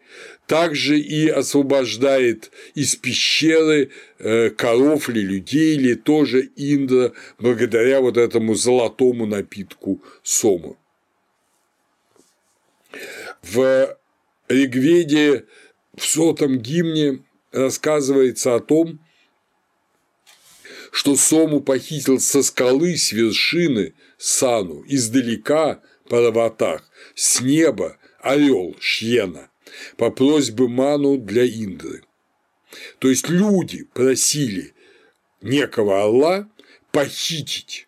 также и освобождает из пещеры э, коров или людей, или тоже Индра, благодаря вот этому золотому напитку Сома. В Ригведе в сотом гимне рассказывается о том, что Сому похитил со скалы с вершины Сану, издалека по раватах, с неба орел Шьена по просьбе Ману для Индры. То есть люди просили некого Алла похитить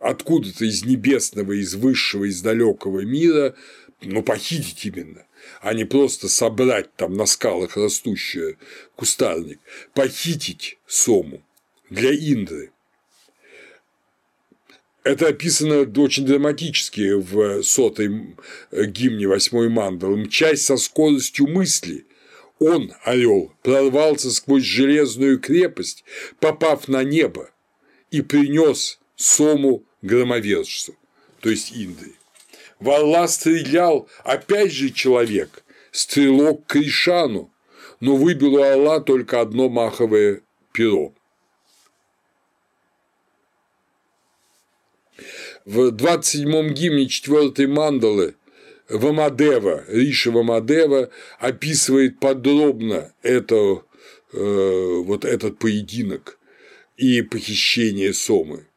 откуда-то из небесного, из высшего, из далекого мира, ну, похитить именно, а не просто собрать там на скалах растущий кустарник, похитить Сому для Индры. Это описано очень драматически в сотой гимне восьмой мандалы. Мчась со скоростью мысли, он, орел, прорвался сквозь железную крепость, попав на небо, и принес Сому громовержцу, то есть Индре. В орла стрелял опять же человек, стрелок Кришану, но выбил у орла только одно маховое перо. В 27-м гимне 4 мандалы Вамадева, Риша Вамадева описывает подробно это, э, вот этот поединок и похищение Сомы.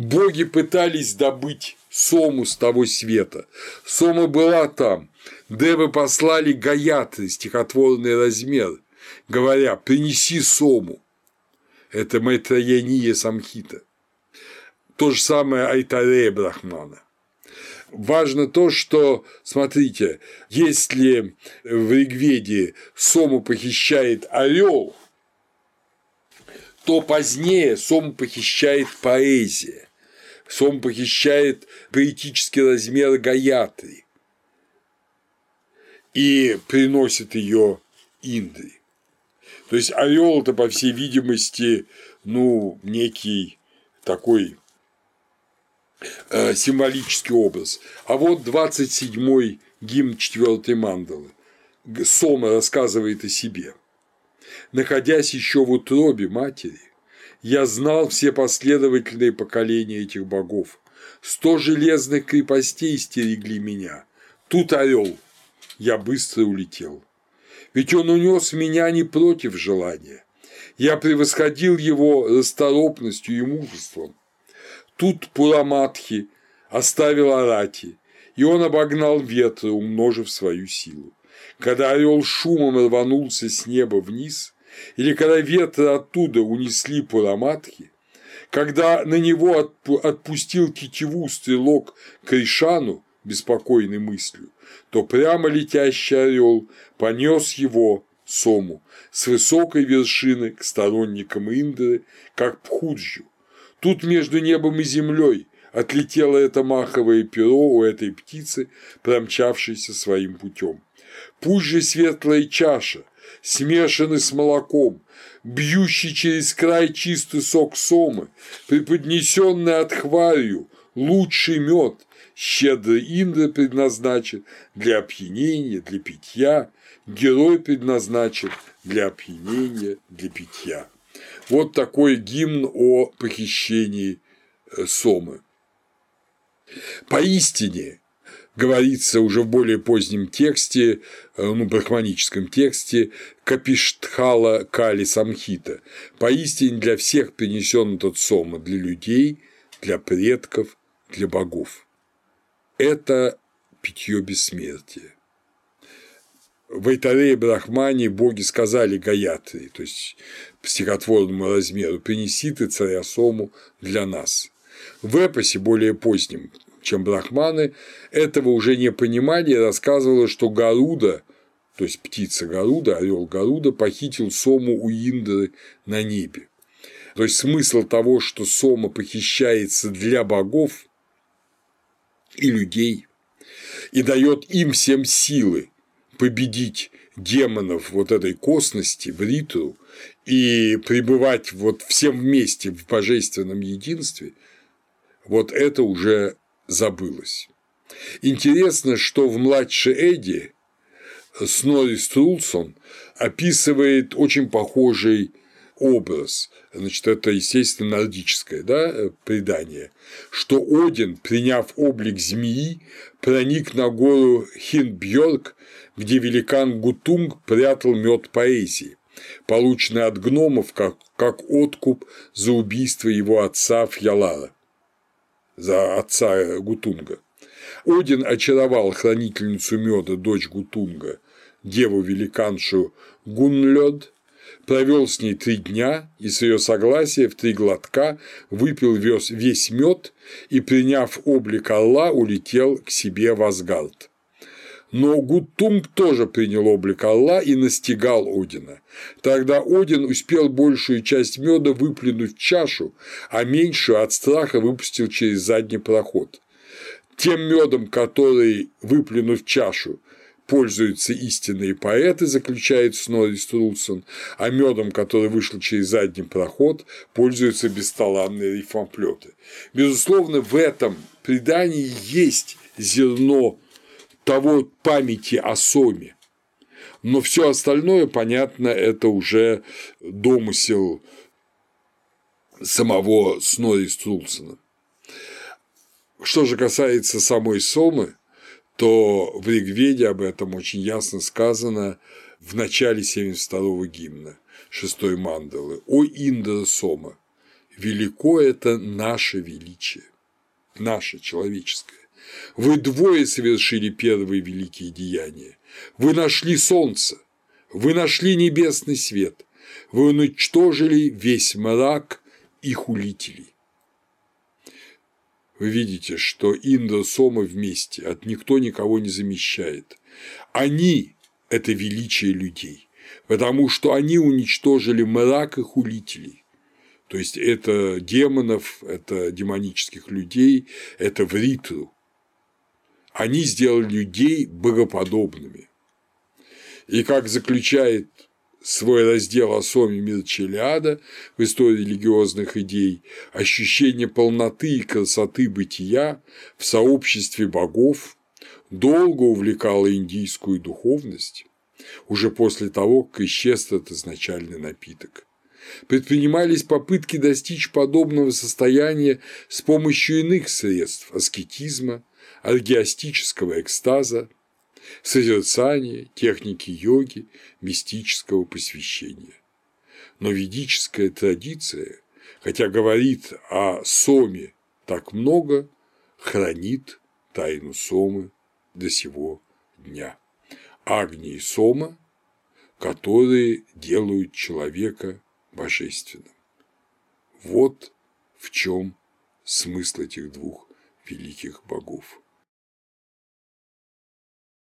Боги пытались добыть Сому с того света. Сома была там. Девы послали Гаятри, стихотворный размер, говоря «принеси Сому». Это Майтрояния Самхита. То же самое Айтарея Брахмана. Важно то, что, смотрите, если в Ригведе Сому похищает орел, то позднее Сому похищает поэзия. Сом похищает поэтический размер Гаятри и приносит ее Индре. То есть орел это, по всей видимости, ну, некий такой э, символический образ. А вот 27-й гимн 4 мандалы. Сома рассказывает о себе. Находясь еще в утробе матери, я знал все последовательные поколения этих богов. Сто железных крепостей стерегли меня. Тут орел. Я быстро улетел. Ведь он унес меня не против желания. Я превосходил его расторопностью и мужеством. Тут Пураматхи оставил Арати, и он обогнал ветра, умножив свою силу. Когда орел шумом рванулся с неба вниз, или когда ветры оттуда унесли Пураматхи, когда на него отпустил тетиву стрелок Кришану беспокойной мыслью, то прямо летящий орел понес его Сому с высокой вершины к сторонникам Индры, как Пхуджу. Тут между небом и землей отлетело это маховое перо у этой птицы, промчавшейся своим путем. Пусть же светлая чаша, смешанный с молоком, бьющий через край чистый сок сомы, преподнесенный от хварью, лучший мед, щедрый Индра предназначен для опьянения, для питья, герой предназначен для опьянения, для питья. Вот такой гимн о похищении э, Сомы. Поистине, говорится уже в более позднем тексте, э, ну, брахманическом тексте Капиштхала Кали Самхита. Поистине для всех принесен этот сома, для людей, для предков, для богов. Это питье бессмертия. В Айтаре Брахмане боги сказали Гаятри, то есть по стихотворному размеру, принеси ты царя Сому для нас. В эпосе более позднем чем брахманы, этого уже не понимали и рассказывала, что Гаруда, то есть птица Гаруда, орел Гаруда, похитил Сому у Индры на небе. То есть смысл того, что Сома похищается для богов и людей и дает им всем силы победить демонов вот этой косности в Риту и пребывать вот всем вместе в божественном единстве, вот это уже забылось. Интересно, что в «Младшей Эдди» Снори Струлсон описывает очень похожий образ, значит, это, естественно, нордическое да, предание, что Один, приняв облик змеи, проник на гору Хинбьорг, где великан Гутунг прятал мед поэзии, полученный от гномов как, как откуп за убийство его отца Фьялара за отца Гутунга. Один очаровал хранительницу меда, дочь Гутунга, деву-великаншу Гунлёд, провел с ней три дня и с ее согласия в три глотка выпил весь мед и, приняв облик Алла, улетел к себе в Асгард. Но Гутунг тоже принял облик Алла и настигал Одина. Тогда Один успел большую часть меда выплюнуть в чашу, а меньшую от страха выпустил через задний проход. Тем медом, который, выплюнув чашу, пользуются истинные поэты, заключает Снорри Струлсон, а медом, который вышел через задний проход, пользуются бесталанные рифмоплеты. Безусловно, в этом предании есть зерно того памяти о Соме, но все остальное, понятно, это уже домысел самого Снорри Струлсона. Что же касается самой Сомы, то в Ригведе об этом очень ясно сказано в начале 72-го гимна, шестой мандалы. «О Индра Сома! Велико это наше величие, наше человеческое. Вы двое совершили первые великие деяния. Вы нашли солнце, вы нашли небесный свет, вы уничтожили весь мрак и хулителей. Вы видите, что Индра Сома вместе, от никто никого не замещает. Они – это величие людей, потому что они уничтожили мрак и хулителей. То есть это демонов, это демонических людей, это вритру. Они сделали людей богоподобными. И как заключает свой раздел о Соме Мирчелиада в истории религиозных идей, ощущение полноты и красоты бытия в сообществе богов долго увлекало индийскую духовность, уже после того, как исчез этот изначальный напиток. Предпринимались попытки достичь подобного состояния с помощью иных средств – аскетизма, аргиастического экстаза, созерцания, техники йоги, мистического посвящения. Но ведическая традиция, хотя говорит о соме так много, хранит тайну сомы до сего дня. Агни и сома, которые делают человека божественным. Вот в чем смысл этих двух великих богов.